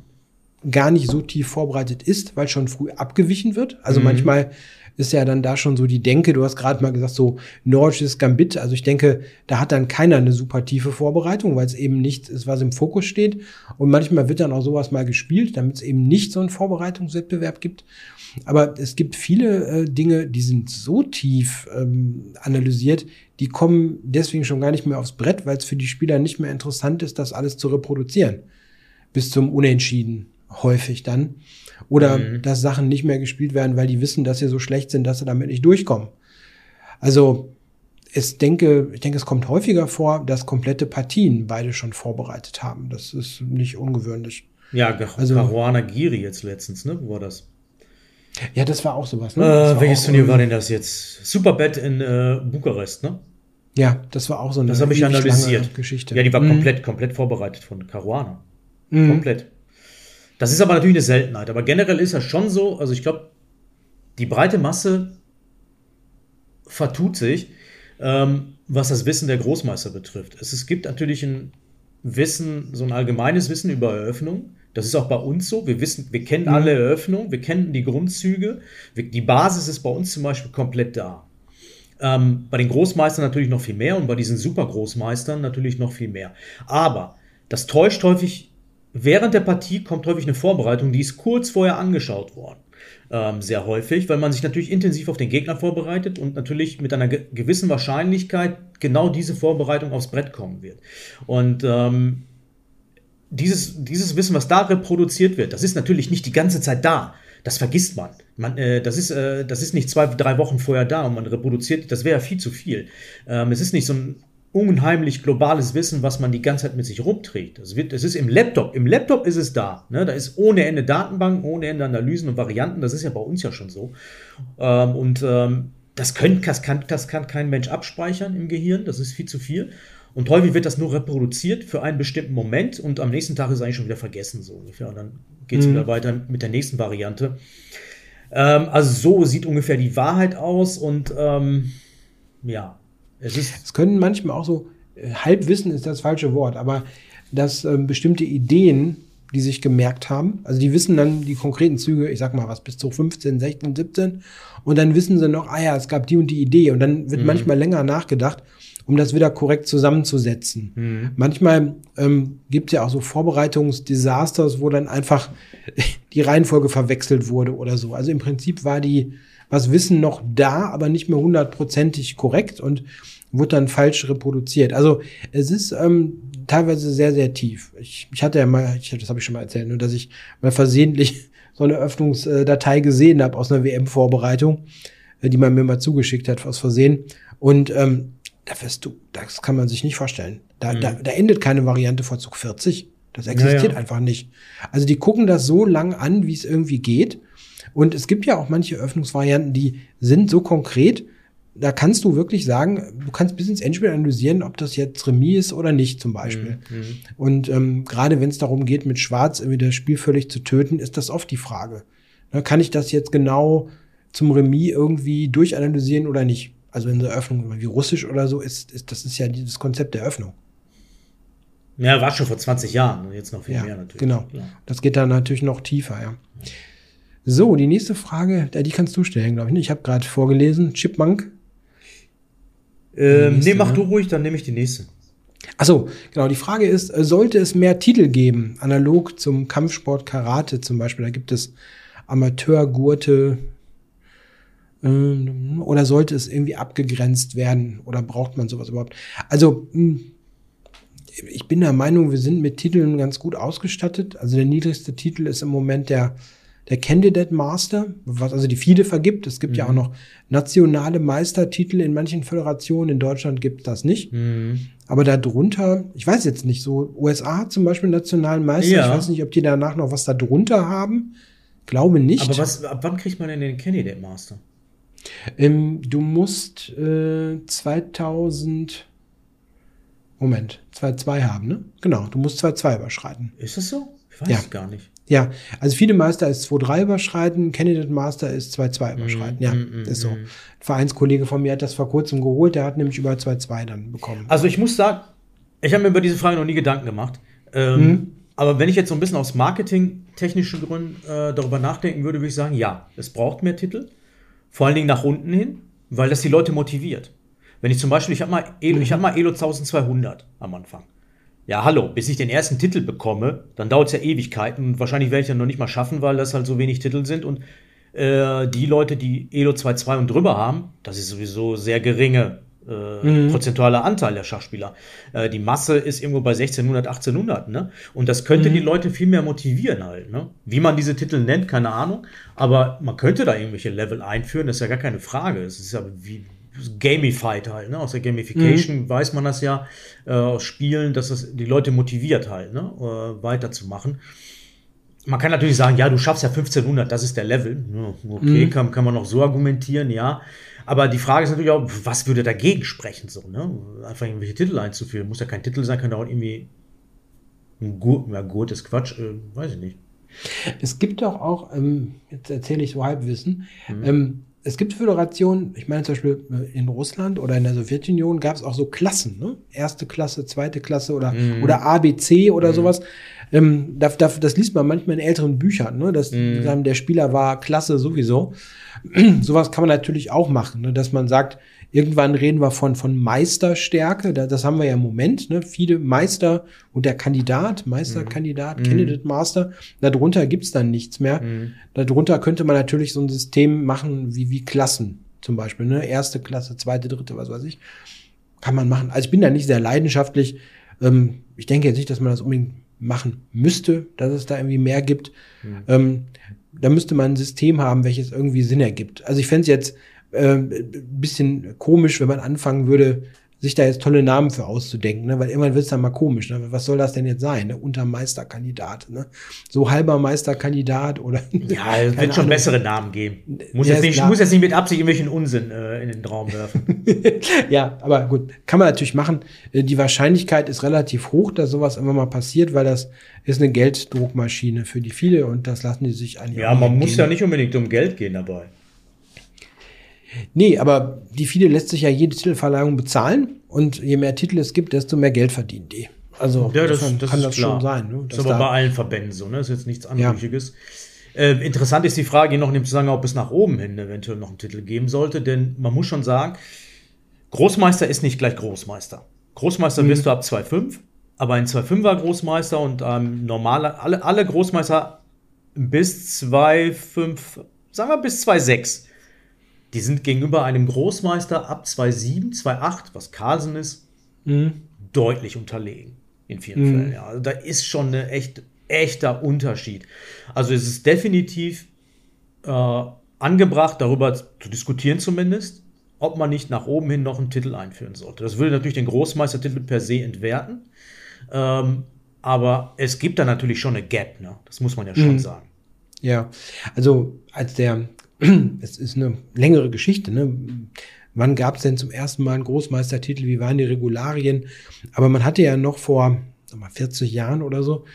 gar nicht so tief vorbereitet ist, weil schon früh abgewichen wird. Also mhm. manchmal ist ja dann da schon so die Denke, du hast gerade mal gesagt, so nordisches Gambit. Also ich denke, da hat dann keiner eine super tiefe Vorbereitung, weil es eben nichts ist, was im Fokus steht. Und manchmal wird dann auch sowas mal gespielt, damit es eben nicht so einen Vorbereitungswettbewerb gibt. Aber es gibt viele äh, Dinge, die sind so tief ähm, analysiert, die kommen deswegen schon gar nicht mehr aufs Brett, weil es für die Spieler nicht mehr interessant ist, das alles zu reproduzieren. Bis zum Unentschieden häufig dann. Oder mhm. dass Sachen nicht mehr gespielt werden, weil die wissen, dass sie so schlecht sind, dass sie damit nicht durchkommen. Also ich denke, ich denke, es kommt häufiger vor, dass komplette Partien beide schon vorbereitet haben. Das ist nicht ungewöhnlich. Ja, also, Caruana Giri jetzt letztens, ne? Wo war das? Ja, das war auch sowas. Ne? Äh, welches Turnier war denn das jetzt? Superbet in äh, Bukarest, ne? Ja, das war auch so eine Das habe ich analysiert. Geschichte. Ja, die war mhm. komplett, komplett vorbereitet von Caruana. Mhm. Komplett. Das ist aber natürlich eine Seltenheit. Aber generell ist das schon so. Also ich glaube, die breite Masse vertut sich, ähm, was das Wissen der Großmeister betrifft. Es, es gibt natürlich ein Wissen, so ein allgemeines Wissen über Eröffnung. Das ist auch bei uns so. Wir wissen, wir kennen mhm. alle Eröffnungen, wir kennen die Grundzüge. Die Basis ist bei uns zum Beispiel komplett da. Ähm, bei den Großmeistern natürlich noch viel mehr und bei diesen Supergroßmeistern natürlich noch viel mehr. Aber das täuscht häufig Während der Partie kommt häufig eine Vorbereitung, die ist kurz vorher angeschaut worden. Ähm, sehr häufig, weil man sich natürlich intensiv auf den Gegner vorbereitet und natürlich mit einer ge gewissen Wahrscheinlichkeit genau diese Vorbereitung aufs Brett kommen wird. Und ähm, dieses, dieses Wissen, was da reproduziert wird, das ist natürlich nicht die ganze Zeit da. Das vergisst man. man äh, das, ist, äh, das ist nicht zwei, drei Wochen vorher da und man reproduziert, das wäre ja viel zu viel. Ähm, es ist nicht so ein unheimlich globales Wissen, was man die ganze Zeit mit sich rumträgt. Es, wird, es ist im Laptop. Im Laptop ist es da. Ne? Da ist ohne Ende Datenbanken, ohne Ende Analysen und Varianten. Das ist ja bei uns ja schon so. Ähm, und ähm, das, können, das, kann, das kann kein Mensch abspeichern im Gehirn. Das ist viel zu viel. Und häufig wird das nur reproduziert für einen bestimmten Moment und am nächsten Tag ist es eigentlich schon wieder vergessen, so ungefähr. Und dann geht es mhm. wieder weiter mit der nächsten Variante. Ähm, also so sieht ungefähr die Wahrheit aus und ähm, ja, es ist. Es können manchmal auch so, äh, Halbwissen ist das falsche Wort, aber dass ähm, bestimmte Ideen, die sich gemerkt haben, also die wissen dann die konkreten Züge, ich sag mal was, bis zu 15, 16, 17 und dann wissen sie noch, ah ja, es gab die und die Idee und dann wird mhm. manchmal länger nachgedacht um das wieder korrekt zusammenzusetzen. Mhm. Manchmal ähm, gibt es ja auch so Vorbereitungsdesasters, wo dann einfach die Reihenfolge verwechselt wurde oder so. Also im Prinzip war die, was Wissen noch da, aber nicht mehr hundertprozentig korrekt und wurde dann falsch reproduziert. Also es ist ähm, teilweise sehr, sehr tief. Ich, ich hatte ja mal, ich, das habe ich schon mal erzählt, nur dass ich mal versehentlich so eine Öffnungsdatei gesehen habe aus einer WM-Vorbereitung, äh, die man mir mal zugeschickt hat aus Versehen. Und ähm, da wirst du, das kann man sich nicht vorstellen. Da, mhm. da, da endet keine Variante vor Zug 40. Das existiert ja, ja. einfach nicht. Also die gucken das so lang an, wie es irgendwie geht. Und es gibt ja auch manche Öffnungsvarianten, die sind so konkret, da kannst du wirklich sagen, du kannst bis ins Endspiel analysieren, ob das jetzt Remis ist oder nicht, zum Beispiel. Mhm. mhm. Und ähm, gerade wenn es darum geht, mit Schwarz irgendwie das Spiel völlig zu töten, ist das oft die Frage. Na, kann ich das jetzt genau zum Remis irgendwie durchanalysieren oder nicht? also in der Öffnung wie Russisch oder so, ist, ist das ist ja das Konzept der Öffnung. Ja, war schon vor 20 Jahren, jetzt noch viel ja, mehr natürlich. Genau. Ja. Das geht dann natürlich noch tiefer, ja. So, die nächste Frage, die kannst du stellen, glaube ich. Ich habe gerade vorgelesen, Chipmunk. Ähm, nächste, nee, mach ne? du ruhig, dann nehme ich die nächste. Achso, genau. Die Frage ist, äh, sollte es mehr Titel geben, analog zum Kampfsport Karate zum Beispiel? Da gibt es Amateurgurte, ähm, oder sollte es irgendwie abgegrenzt werden? Oder braucht man sowas überhaupt? Also, hm, ich bin der Meinung, wir sind mit Titeln ganz gut ausgestattet. Also der niedrigste Titel ist im Moment der, der Candidate Master, was also die FIDE vergibt. Es gibt mhm. ja auch mhm. noch nationale Meistertitel in manchen Föderationen. In Deutschland gibt es das nicht. Mhm. Aber darunter, ich weiß jetzt nicht, so USA hat zum Beispiel nationalen Meister. Ja. Ich weiß nicht, ob die danach noch was darunter haben. Glaube nicht. Aber was, ab wann kriegt man denn den Candidate Master? Ähm, du musst äh, 2000 Moment, 2-2 haben, ne? Genau, du musst 2-2 überschreiten. Ist das so? Ich weiß ja. gar nicht. Ja, also viele Meister ist 2-3 überschreiten, Candidate Master ist 2-2 mm, überschreiten. Mm, ja, mm, ist so. Mm. Ein Vereinskollege von mir hat das vor kurzem geholt, der hat nämlich über 2-2 dann bekommen. Also ich muss sagen, ich habe mir über diese Frage noch nie Gedanken gemacht. Ähm, mhm. Aber wenn ich jetzt so ein bisschen aus marketingtechnischen Gründen äh, darüber nachdenken würde, würde ich sagen, ja, es braucht mehr Titel. Vor allen Dingen nach unten hin, weil das die Leute motiviert. Wenn ich zum Beispiel, ich habe mal, Elo, ich hab mal Elo 1200 am Anfang. Ja, hallo, bis ich den ersten Titel bekomme, dann dauert es ja Ewigkeiten und wahrscheinlich werde ich dann noch nicht mal schaffen, weil das halt so wenig Titel sind und äh, die Leute, die Elo 2.2 und drüber haben, das ist sowieso sehr geringe äh, mhm. prozentualer Anteil der Schachspieler. Äh, die Masse ist irgendwo bei 1600, 1800, ne? Und das könnte mhm. die Leute viel mehr motivieren halt, ne? Wie man diese Titel nennt, keine Ahnung. Aber man könnte da irgendwelche Level einführen, das ist ja gar keine Frage. Es ist ja wie gamified halt, ne? Aus der Gamification mhm. weiß man das ja äh, aus Spielen, dass das die Leute motiviert halt, ne? Äh, weiterzumachen. Man kann natürlich sagen, ja, du schaffst ja 1500, das ist der Level. Okay, mhm. kann, kann man noch so argumentieren, ja. Aber die Frage ist natürlich auch, was würde dagegen sprechen, so, ne? Einfach irgendwelche Titel einzuführen. Muss ja kein Titel sein, kann auch irgendwie ein Gurt, ja, Gurt ist Quatsch, äh, weiß ich nicht. Es gibt doch auch, ähm, jetzt erzähle ich so Halbwissen, mhm. ähm, es gibt Föderationen, ich meine zum Beispiel äh, in Russland oder in der Sowjetunion gab es auch so Klassen, ne? Erste Klasse, zweite Klasse oder, mhm. oder ABC oder mhm. sowas. Ähm, das, das, liest man manchmal in älteren Büchern, ne? dass mhm. der Spieler war klasse sowieso. Sowas kann man natürlich auch machen, ne? dass man sagt, irgendwann reden wir von, von Meisterstärke, das haben wir ja im Moment, ne? viele Meister und der Kandidat, Meisterkandidat, mhm. Candidate Master, darunter gibt's dann nichts mehr. Mhm. Darunter könnte man natürlich so ein System machen wie, wie Klassen zum Beispiel, ne? erste Klasse, zweite, dritte, was weiß ich, kann man machen. Also ich bin da nicht sehr leidenschaftlich. Ähm, ich denke jetzt nicht, dass man das unbedingt machen müsste, dass es da irgendwie mehr gibt. Mhm. Ähm, da müsste man ein System haben, welches irgendwie Sinn ergibt. Also ich fände es jetzt äh, bisschen komisch, wenn man anfangen würde, sich da jetzt tolle Namen für auszudenken, ne? weil irgendwann wird es dann mal komisch. Ne? Was soll das denn jetzt sein? Ne? Untermeisterkandidat. Ne? So halber Meisterkandidat oder. Ja, es wird schon Ahnung. bessere Namen geben. Muss, ja, jetzt nicht, muss jetzt nicht mit Absicht irgendwelchen Unsinn äh, in den Raum werfen. ja, aber gut, kann man natürlich machen. Äh, die Wahrscheinlichkeit ist relativ hoch, dass sowas immer mal passiert, weil das ist eine Gelddruckmaschine für die viele und das lassen die sich eigentlich. Ja, man muss ja nicht unbedingt um Geld gehen dabei. Nee, aber die FIDE lässt sich ja jede Titelverleihung bezahlen und je mehr Titel es gibt, desto mehr Geld verdienen die. Also ja, das, das kann das klar. schon sein. Ne? Das ist aber da bei allen Verbänden so, ne? Das ist jetzt nichts Anrüchiges. Ja. Äh, interessant ist die Frage noch in dem Zusammenhang, ob es nach oben hin eventuell noch einen Titel geben sollte, denn man muss schon sagen, Großmeister ist nicht gleich Großmeister. Großmeister mhm. wirst du ab 2,5, aber ein 2,5er Großmeister und ähm, normale, alle, alle Großmeister bis 2,5, sagen wir bis 2,6 die sind gegenüber einem Großmeister ab 2,7, 2,8, was Carlsen ist, mhm. deutlich unterlegen. In vielen mhm. Fällen. Ja. Also da ist schon ein echt, echter Unterschied. Also es ist definitiv äh, angebracht, darüber zu diskutieren zumindest, ob man nicht nach oben hin noch einen Titel einführen sollte. Das würde natürlich den Großmeistertitel per se entwerten. Ähm, aber es gibt da natürlich schon eine Gap, ne? das muss man ja schon mhm. sagen. Ja, also als der es ist eine längere Geschichte. Ne? Wann gab es denn zum ersten Mal einen Großmeistertitel? Wie waren die Regularien? Aber man hatte ja noch vor sag mal, 40 Jahren oder so,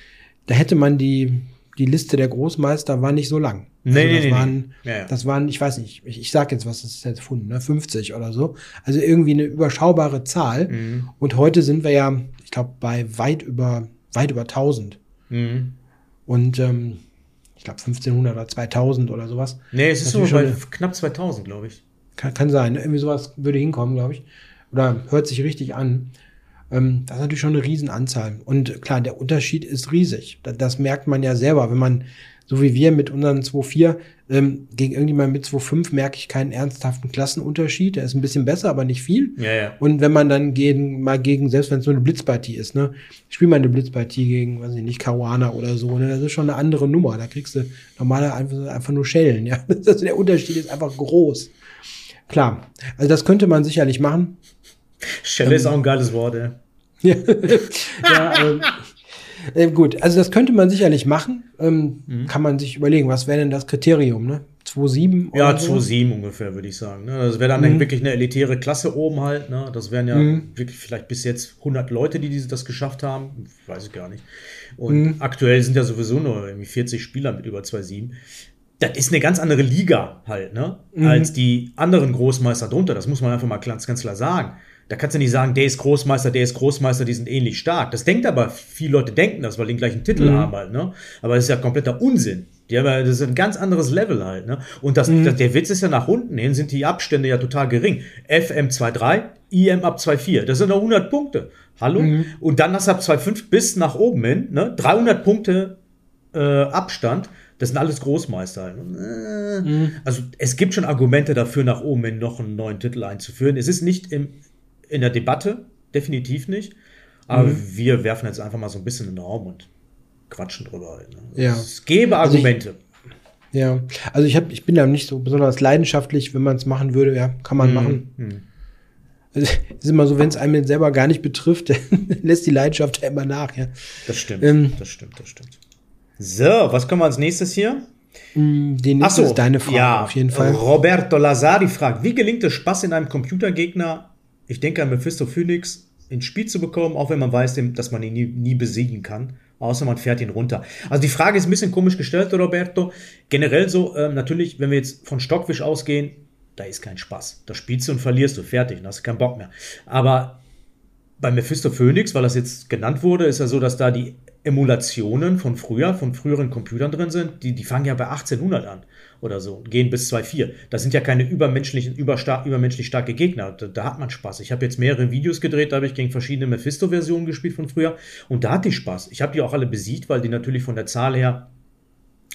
da hätte man die, die Liste der Großmeister war nicht so lang. Nee, also das nee, waren, nee. Ja, ja. das waren, ich weiß nicht, ich, ich sag jetzt, was ist jetzt gefunden, ne? 50 oder so. Also irgendwie eine überschaubare Zahl. Mhm. Und heute sind wir ja, ich glaube, bei weit über, weit über 1000. Mhm. Und ähm, ich glaube 1500 oder 2000 oder sowas. Nee, es ist so bei knapp 2000, glaube ich. Kann, kann sein, irgendwie sowas würde hinkommen, glaube ich. Oder hört sich richtig an. Ähm, das ist natürlich schon eine Riesenanzahl. Und klar, der Unterschied ist riesig. Das, das merkt man ja selber, wenn man so wie wir mit unseren 2.4 ähm, gegen irgendjemand mit 2.5 merke ich keinen ernsthaften Klassenunterschied. Der ist ein bisschen besser, aber nicht viel. Ja, ja. Und wenn man dann gegen, mal gegen, selbst wenn es nur eine Blitzpartie ist, ne, ich spiele mal eine Blitzpartie gegen, weiß ich nicht, Caruana oder so, ne, das ist schon eine andere Nummer. Da kriegst du normalerweise einfach, einfach nur Schellen, ja. Also der Unterschied ist einfach groß. Klar. Also das könnte man sicherlich machen. Schelle ähm, ist auch ein geiles Wort, ja. ja, ähm, äh, gut, also das könnte man sicherlich machen. Ähm, mhm. Kann man sich überlegen, was wäre denn das Kriterium, ne? 2,7 Ja, 2,7 so? ungefähr, würde ich sagen. Ne? Das wäre dann mhm. wirklich eine elitäre Klasse oben halt. Ne? Das wären ja mhm. wirklich vielleicht bis jetzt 100 Leute, die das geschafft haben. Weiß ich gar nicht. Und mhm. aktuell sind ja sowieso nur irgendwie 40 Spieler mit über 2,7 das ist eine ganz andere Liga halt, ne? Mhm. Als die anderen Großmeister drunter. Das muss man einfach mal ganz, ganz klar sagen. Da kannst du nicht sagen, der ist Großmeister, der ist Großmeister, die sind ähnlich stark. Das denkt aber, viele Leute denken das, weil die den gleichen Titel mhm. haben halt, ne? Aber das ist ja kompletter Unsinn. Die haben, das ist ein ganz anderes Level halt, ne? Und das, mhm. das, der Witz ist ja nach unten hin, sind die Abstände ja total gering. FM 2,3, IM ab 2,4. Das sind noch 100 Punkte. Hallo? Mhm. Und dann hast du ab 2,5 bis nach oben hin, ne? 300 Punkte äh, Abstand. Das sind alles Großmeister. Halt. Äh, mhm. Also es gibt schon Argumente dafür, nach oben hin noch einen neuen Titel einzuführen. Es ist nicht im in der Debatte, definitiv nicht. Aber mhm. wir werfen jetzt einfach mal so ein bisschen in den Raum und quatschen drüber. Ne? ja. Es gäbe Argumente. Also ich, ja, also ich, hab, ich bin da nicht so besonders leidenschaftlich, wenn man es machen würde, ja, kann man mhm. machen. Mhm. Es ist immer so, wenn es einem selber gar nicht betrifft, dann lässt die Leidenschaft ja immer nach, ja. Das stimmt, ähm, das stimmt, das stimmt. So, was kommen wir als nächstes hier? Mm, die nächste so, ist deine Frage ja, auf jeden Fall. Roberto Lazari fragt, wie gelingt es Spaß in einem Computergegner ich denke an Mephisto Phoenix ins Spiel zu bekommen, auch wenn man weiß, dass man ihn nie, nie besiegen kann. Außer man fährt ihn runter. Also die Frage ist ein bisschen komisch gestellt, Roberto. Generell so, ähm, natürlich, wenn wir jetzt von Stockfisch ausgehen, da ist kein Spaß. Da spielst du und verlierst du, fertig, dann hast du keinen Bock mehr. Aber bei Mephisto Phoenix, weil das jetzt genannt wurde, ist ja so, dass da die Emulationen von früher, von früheren Computern drin sind, die, die fangen ja bei 1800 an oder so, gehen bis 2.4. Das sind ja keine übermenschlichen, überstar übermenschlich starke Gegner. Da, da, hat man Spaß. Ich habe jetzt mehrere Videos gedreht, da habe ich gegen verschiedene Mephisto-Versionen gespielt von früher und da hatte ich Spaß. Ich habe die auch alle besiegt, weil die natürlich von der Zahl her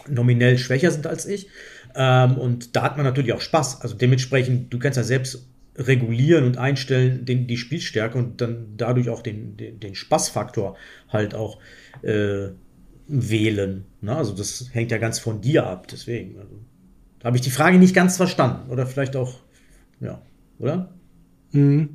nominell schwächer sind als ich. Ähm, und da hat man natürlich auch Spaß. Also dementsprechend, du kannst ja selbst regulieren und einstellen den, die Spielstärke und dann dadurch auch den, den, den Spaßfaktor halt auch äh, wählen. Ne? Also das hängt ja ganz von dir ab, deswegen. Also, habe ich die Frage nicht ganz verstanden. Oder vielleicht auch, ja, oder? Mhm.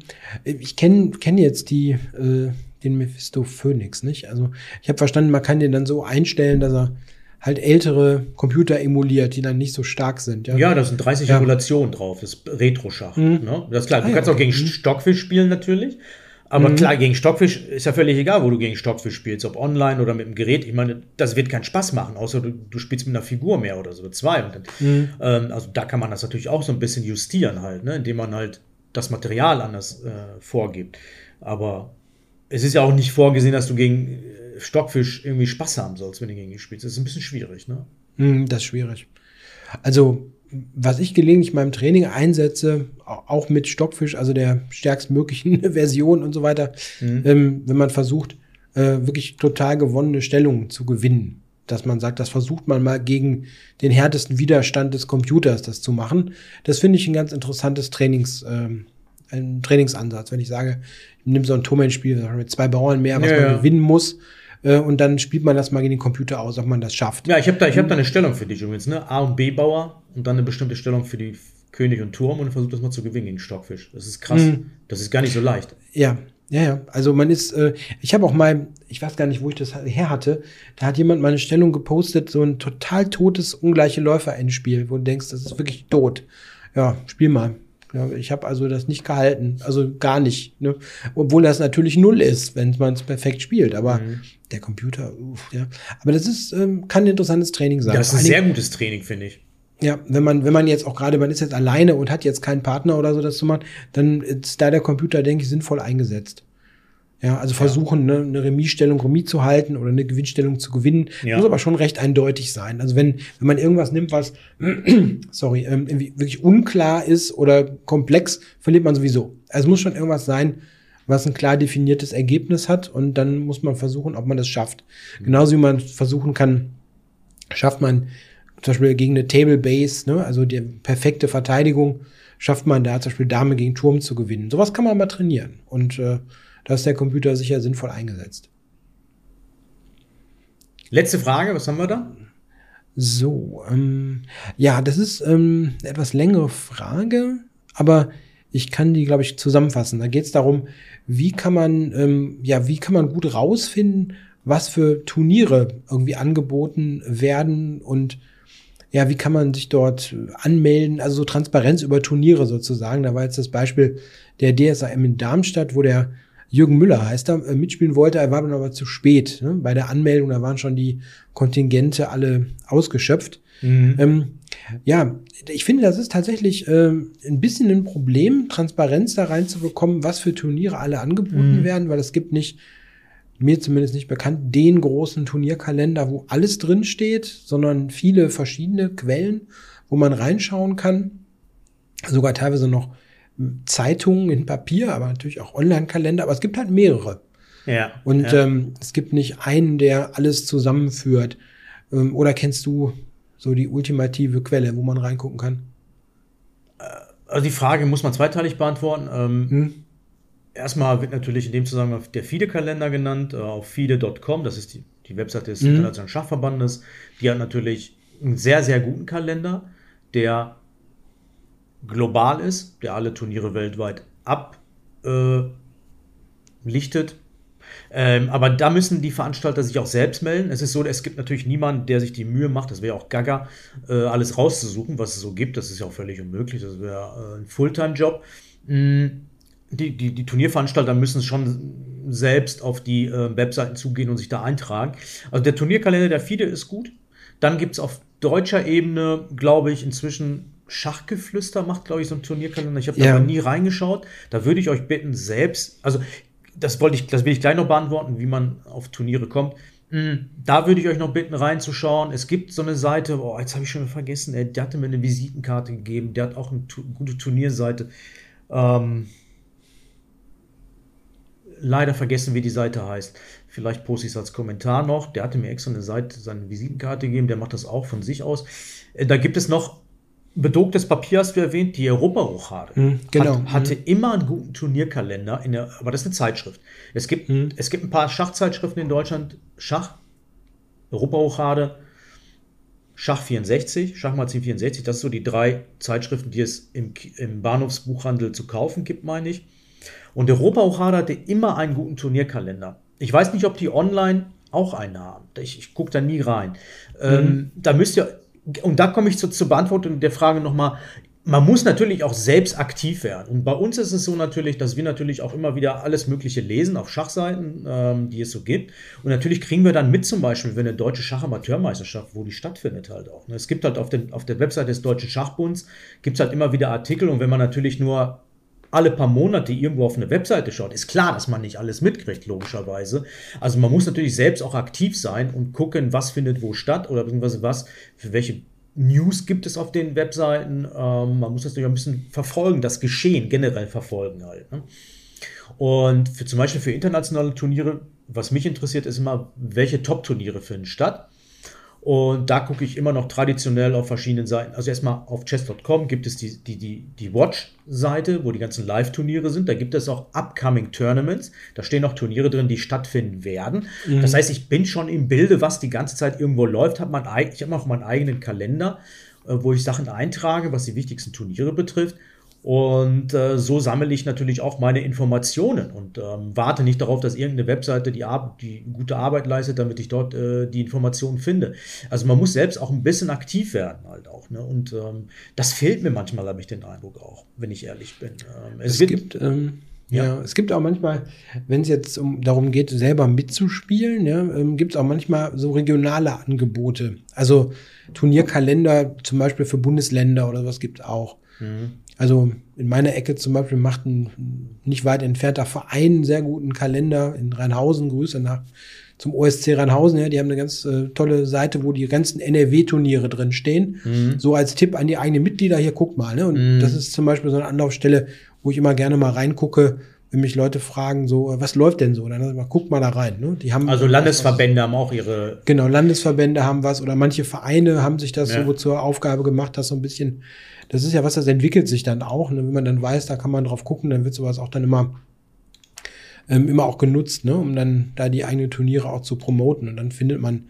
Ich kenne kenn jetzt die, äh, den Mephisto Phoenix, nicht? Also ich habe verstanden, man kann den dann so einstellen, dass er halt ältere Computer emuliert, die dann nicht so stark sind. Ja, ja da sind 30 ja. Emulationen drauf, das Retro-Schach. Mhm. Ne? Das ist klar, du ah, kannst okay. auch gegen mhm. Stockfisch spielen natürlich. Aber mhm. klar, gegen Stockfisch ist ja völlig egal, wo du gegen Stockfisch spielst, ob online oder mit dem Gerät. Ich meine, das wird keinen Spaß machen, außer du, du spielst mit einer Figur mehr oder so, zwei. Dann, mhm. ähm, also da kann man das natürlich auch so ein bisschen justieren halt, ne? indem man halt das Material anders äh, vorgibt. Aber es ist ja auch nicht vorgesehen, dass du gegen äh, Stockfisch irgendwie Spaß haben sollst, wenn du gegen ihn spielst. Das ist ein bisschen schwierig, ne? Mhm, das ist schwierig. Also was ich gelegentlich in meinem Training einsetze, auch mit Stockfisch, also der stärkstmöglichen Version und so weiter, mhm. ähm, wenn man versucht, äh, wirklich total gewonnene Stellungen zu gewinnen. Dass man sagt, das versucht man mal gegen den härtesten Widerstand des Computers das zu machen. Das finde ich ein ganz interessantes Trainings, ähm, ein Trainingsansatz. Wenn ich sage, ich nehme so ein Turmend-Spiel mit zwei Bauern mehr, was ja, man ja. gewinnen muss, äh, und dann spielt man das mal gegen den Computer aus, ob man das schafft. Ja, ich habe da, hab da eine Stellung für dich übrigens, ne? A- und B-Bauer und dann eine bestimmte Stellung für die König und Turm und versucht das mal zu gewinnen gegen Stockfisch. Das ist krass. Mhm. Das ist gar nicht so leicht. Ja, ja, ja. Also man ist, äh, ich habe auch mal, ich weiß gar nicht, wo ich das her hatte, da hat jemand meine Stellung gepostet, so ein total totes, ungleiche Läufer-Endspiel, wo du denkst, das ist wirklich tot. Ja, spiel mal. Ja, ich habe also das nicht gehalten, also gar nicht. Ne? Obwohl das natürlich null ist, wenn man es perfekt spielt. Aber mhm. der Computer, uff, ja. Aber das ist, ähm, kann ein interessantes Training sein. Das ist ein sehr gutes Training, finde ich. Ja, wenn man, wenn man jetzt auch gerade, man ist jetzt alleine und hat jetzt keinen Partner oder so das zu machen, dann ist da der Computer, denke ich, sinnvoll eingesetzt. Ja, also versuchen, ja. Ne, eine Remisstellung Remis zu halten oder eine Gewinnstellung zu gewinnen. Ja. Muss aber schon recht eindeutig sein. Also wenn, wenn man irgendwas nimmt, was, sorry, ähm, irgendwie wirklich unklar ist oder komplex, verliert man sowieso. Also es muss schon irgendwas sein, was ein klar definiertes Ergebnis hat und dann muss man versuchen, ob man das schafft. Mhm. Genauso wie man versuchen kann, schafft man zum Beispiel gegen eine Table Base, ne, also die perfekte Verteidigung, schafft man da zum Beispiel Dame gegen Turm zu gewinnen. Sowas kann man mal trainieren. Und äh, da ist der Computer sicher sinnvoll eingesetzt. Letzte Frage, was haben wir da? So, ähm, ja, das ist ähm, eine etwas längere Frage, aber ich kann die, glaube ich, zusammenfassen. Da geht es darum, wie kann man, ähm, ja, wie kann man gut rausfinden, was für Turniere irgendwie angeboten werden und ja, wie kann man sich dort anmelden? Also so Transparenz über Turniere sozusagen. Da war jetzt das Beispiel der DSAM in Darmstadt, wo der Jürgen Müller heißt er, äh, mitspielen wollte, er war dann aber zu spät. Ne? Bei der Anmeldung, da waren schon die Kontingente alle ausgeschöpft. Mhm. Ähm, ja, ich finde, das ist tatsächlich äh, ein bisschen ein Problem, Transparenz da reinzubekommen, was für Turniere alle angeboten mhm. werden, weil es gibt nicht mir zumindest nicht bekannt, den großen Turnierkalender, wo alles drin steht, sondern viele verschiedene Quellen, wo man reinschauen kann. Sogar teilweise noch Zeitungen in Papier, aber natürlich auch Online-Kalender, aber es gibt halt mehrere. Ja. Und ja. Ähm, es gibt nicht einen, der alles zusammenführt. Ähm, oder kennst du so die ultimative Quelle, wo man reingucken kann? Äh, also die Frage muss man zweiteilig beantworten. Ähm, hm? Erstmal wird natürlich in dem Zusammenhang der FIDE-Kalender genannt, äh, auf FIDE.com, das ist die, die Webseite des mhm. Internationalen Schachverbandes. Die hat natürlich einen sehr, sehr guten Kalender, der global ist, der alle Turniere weltweit ablichtet. Äh, ähm, aber da müssen die Veranstalter sich auch selbst melden. Es ist so, es gibt natürlich niemanden, der sich die Mühe macht, das wäre auch gaga, äh, alles rauszusuchen, was es so gibt. Das ist ja auch völlig unmöglich, das wäre äh, ein Fulltime-Job. Mhm die, die, die Turnierveranstalter müssen schon selbst auf die äh, Webseiten zugehen und sich da eintragen. Also der Turnierkalender der FIDE ist gut. Dann gibt es auf deutscher Ebene, glaube ich, inzwischen Schachgeflüster macht, glaube ich, so ein Turnierkalender. Ich habe ja. da nie reingeschaut. Da würde ich euch bitten, selbst, also das wollte ich, das will ich gleich noch beantworten, wie man auf Turniere kommt. Hm, da würde ich euch noch bitten, reinzuschauen. Es gibt so eine Seite, oh, jetzt habe ich schon vergessen, ey, der hatte mir eine Visitenkarte gegeben, der hat auch eine gute Turnierseite. Ähm, leider vergessen, wie die Seite heißt. Vielleicht poste ich es als Kommentar noch. Der hatte mir extra eine Seite, seine Visitenkarte gegeben, der macht das auch von sich aus. Äh, da gibt es noch bedrucktes Papier, hast du erwähnt, die Europarochade. Mhm, genau. Hat, hatte mhm. immer einen guten Turnierkalender, der, aber das ist eine Zeitschrift. Es gibt, mhm. es gibt ein paar Schachzeitschriften in Deutschland, Schach, Europarochade, Schach64, Schachmagazin 64. Das sind so die drei Zeitschriften, die es im, im Bahnhofsbuchhandel zu kaufen gibt, meine ich. Und Europa Ochada hatte immer einen guten Turnierkalender. Ich weiß nicht, ob die online auch einen haben. Ich, ich gucke da nie rein. Ähm, mhm. Ähm, da müsst ihr, und da komme ich zu, zur Beantwortung der Frage nochmal, man muss natürlich auch selbst aktiv werden. Und bei uns ist es so natürlich, dass wir natürlich auch immer wieder alles Mögliche lesen auf Schachseiten, ähm, die es so gibt. Und natürlich kriegen wir dann mit zum Beispiel, wenn eine deutsche Schachamateurmeisterschaft, wo die stattfindet halt auch. Ne? Es gibt halt auf, den, auf der Website des Deutschen Schachbunds, gibt es halt immer wieder Artikel. Und wenn man natürlich nur alle paar Monate irgendwo auf eine Webseite schaut, ist klar, dass man nicht alles mitkriegt, logischerweise. Also man muss natürlich selbst auch aktiv sein und gucken, was findet wo statt oder beziehungsweise was, für welche News gibt es auf den Webseiten. Ähm, man muss das natürlich ein bisschen verfolgen, das Geschehen generell verfolgen halt. Ne? Und für, zum Beispiel für internationale Turniere, was mich interessiert, ist immer, welche Top-Turniere finden statt. Und da gucke ich immer noch traditionell auf verschiedenen Seiten. Also erstmal auf chess.com gibt es die, die, die, die Watch-Seite, wo die ganzen Live-Turniere sind. Da gibt es auch Upcoming Tournaments. Da stehen auch Turniere drin, die stattfinden werden. Mhm. Das heißt, ich bin schon im Bilde, was die ganze Zeit irgendwo läuft. Hab mein, ich habe auch meinen eigenen Kalender, äh, wo ich Sachen eintrage, was die wichtigsten Turniere betrifft. Und äh, so sammle ich natürlich auch meine Informationen und ähm, warte nicht darauf, dass irgendeine Webseite die, Ar die gute Arbeit leistet, damit ich dort äh, die Informationen finde. Also man muss selbst auch ein bisschen aktiv werden halt auch. Ne? Und ähm, das fehlt mir manchmal, habe ich den Eindruck auch, wenn ich ehrlich bin. Ähm, es, es, gibt, ähm, ja. ja. es gibt auch manchmal, wenn es jetzt um, darum geht, selber mitzuspielen, ja, ähm, gibt es auch manchmal so regionale Angebote. Also Turnierkalender zum Beispiel für Bundesländer oder sowas gibt es auch. Mhm. Also in meiner Ecke zum Beispiel macht ein nicht weit entfernter Verein einen sehr guten Kalender in Rheinhausen. Grüße nach zum OSC Rheinhausen. Ja, die haben eine ganz äh, tolle Seite, wo die ganzen NRW-Turniere drin stehen. Mhm. So als Tipp an die eigenen Mitglieder hier guckt mal. Ne? Und mhm. das ist zum Beispiel so eine Anlaufstelle, wo ich immer gerne mal reingucke, wenn mich Leute fragen, so, was läuft denn so? Dann mal, guck mal da rein. Ne? Die haben also Landesverbände was, haben auch ihre. Genau, Landesverbände haben was oder manche Vereine haben sich das ja. so zur Aufgabe gemacht, das so ein bisschen das ist ja was, das entwickelt sich dann auch. Ne? Wenn man dann weiß, da kann man drauf gucken, dann wird sowas auch dann immer, ähm, immer auch genutzt, ne? um dann da die eigenen Turniere auch zu promoten. Und dann findet man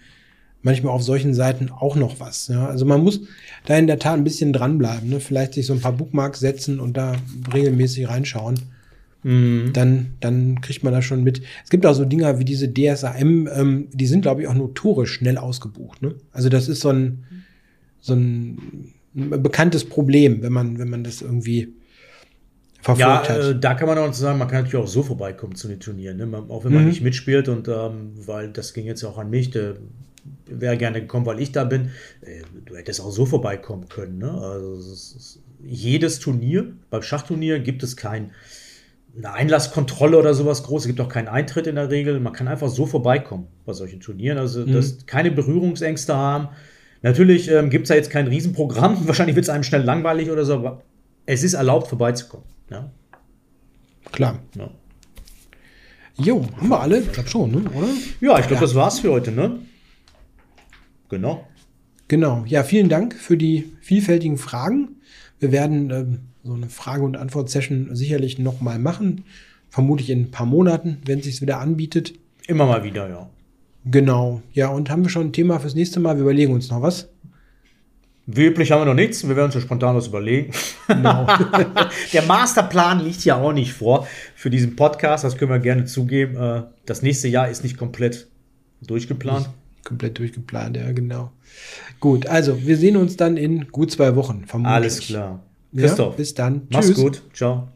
manchmal auf solchen Seiten auch noch was. Ja? Also man muss da in der Tat ein bisschen dranbleiben. Ne? Vielleicht sich so ein paar Bookmarks setzen und da regelmäßig reinschauen. Mhm. Dann, dann kriegt man das schon mit. Es gibt auch so Dinger wie diese DSAM, ähm, die sind, glaube ich, auch notorisch schnell ausgebucht. Ne? Also das ist so ein, so ein ein bekanntes Problem, wenn man, wenn man das irgendwie verfolgt ja, hat. Äh, da kann man auch sagen, man kann natürlich auch so vorbeikommen zu den Turnieren, ne? man, auch wenn man mhm. nicht mitspielt und ähm, weil das ging jetzt auch an mich, der wäre gerne gekommen, weil ich da bin. Äh, du hättest auch so vorbeikommen können. Ne? Also ist, jedes Turnier, beim Schachturnier gibt es kein eine Einlasskontrolle oder sowas groß. Es gibt auch keinen Eintritt in der Regel. Man kann einfach so vorbeikommen bei solchen Turnieren. Also mhm. das keine Berührungsängste haben. Natürlich ähm, gibt es da jetzt kein Riesenprogramm, wahrscheinlich wird es einem schnell langweilig oder so, aber es ist erlaubt, vorbeizukommen. Ja? Klar. Ja. Jo, haben wir alle? Ich glaube schon, ne? oder? Ja, ich glaube, ja. das war's für heute, ne? Genau. Genau. Ja, vielen Dank für die vielfältigen Fragen. Wir werden ähm, so eine Frage- und Antwort-Session sicherlich nochmal machen. Vermutlich in ein paar Monaten, wenn es sich wieder anbietet. Immer mal wieder, ja. Genau. Ja, und haben wir schon ein Thema fürs nächste Mal? Wir überlegen uns noch was. Wie üblich haben wir noch nichts. Wir werden uns so spontan was überlegen. Genau. Der Masterplan liegt ja auch nicht vor für diesen Podcast. Das können wir gerne zugeben. Äh, das nächste Jahr ist nicht komplett durchgeplant. Nicht komplett durchgeplant, ja, genau. Gut, also wir sehen uns dann in gut zwei Wochen. Vermutlich. Alles klar. Christoph. Ja, bis dann. Mach's Tschüss. gut. Ciao.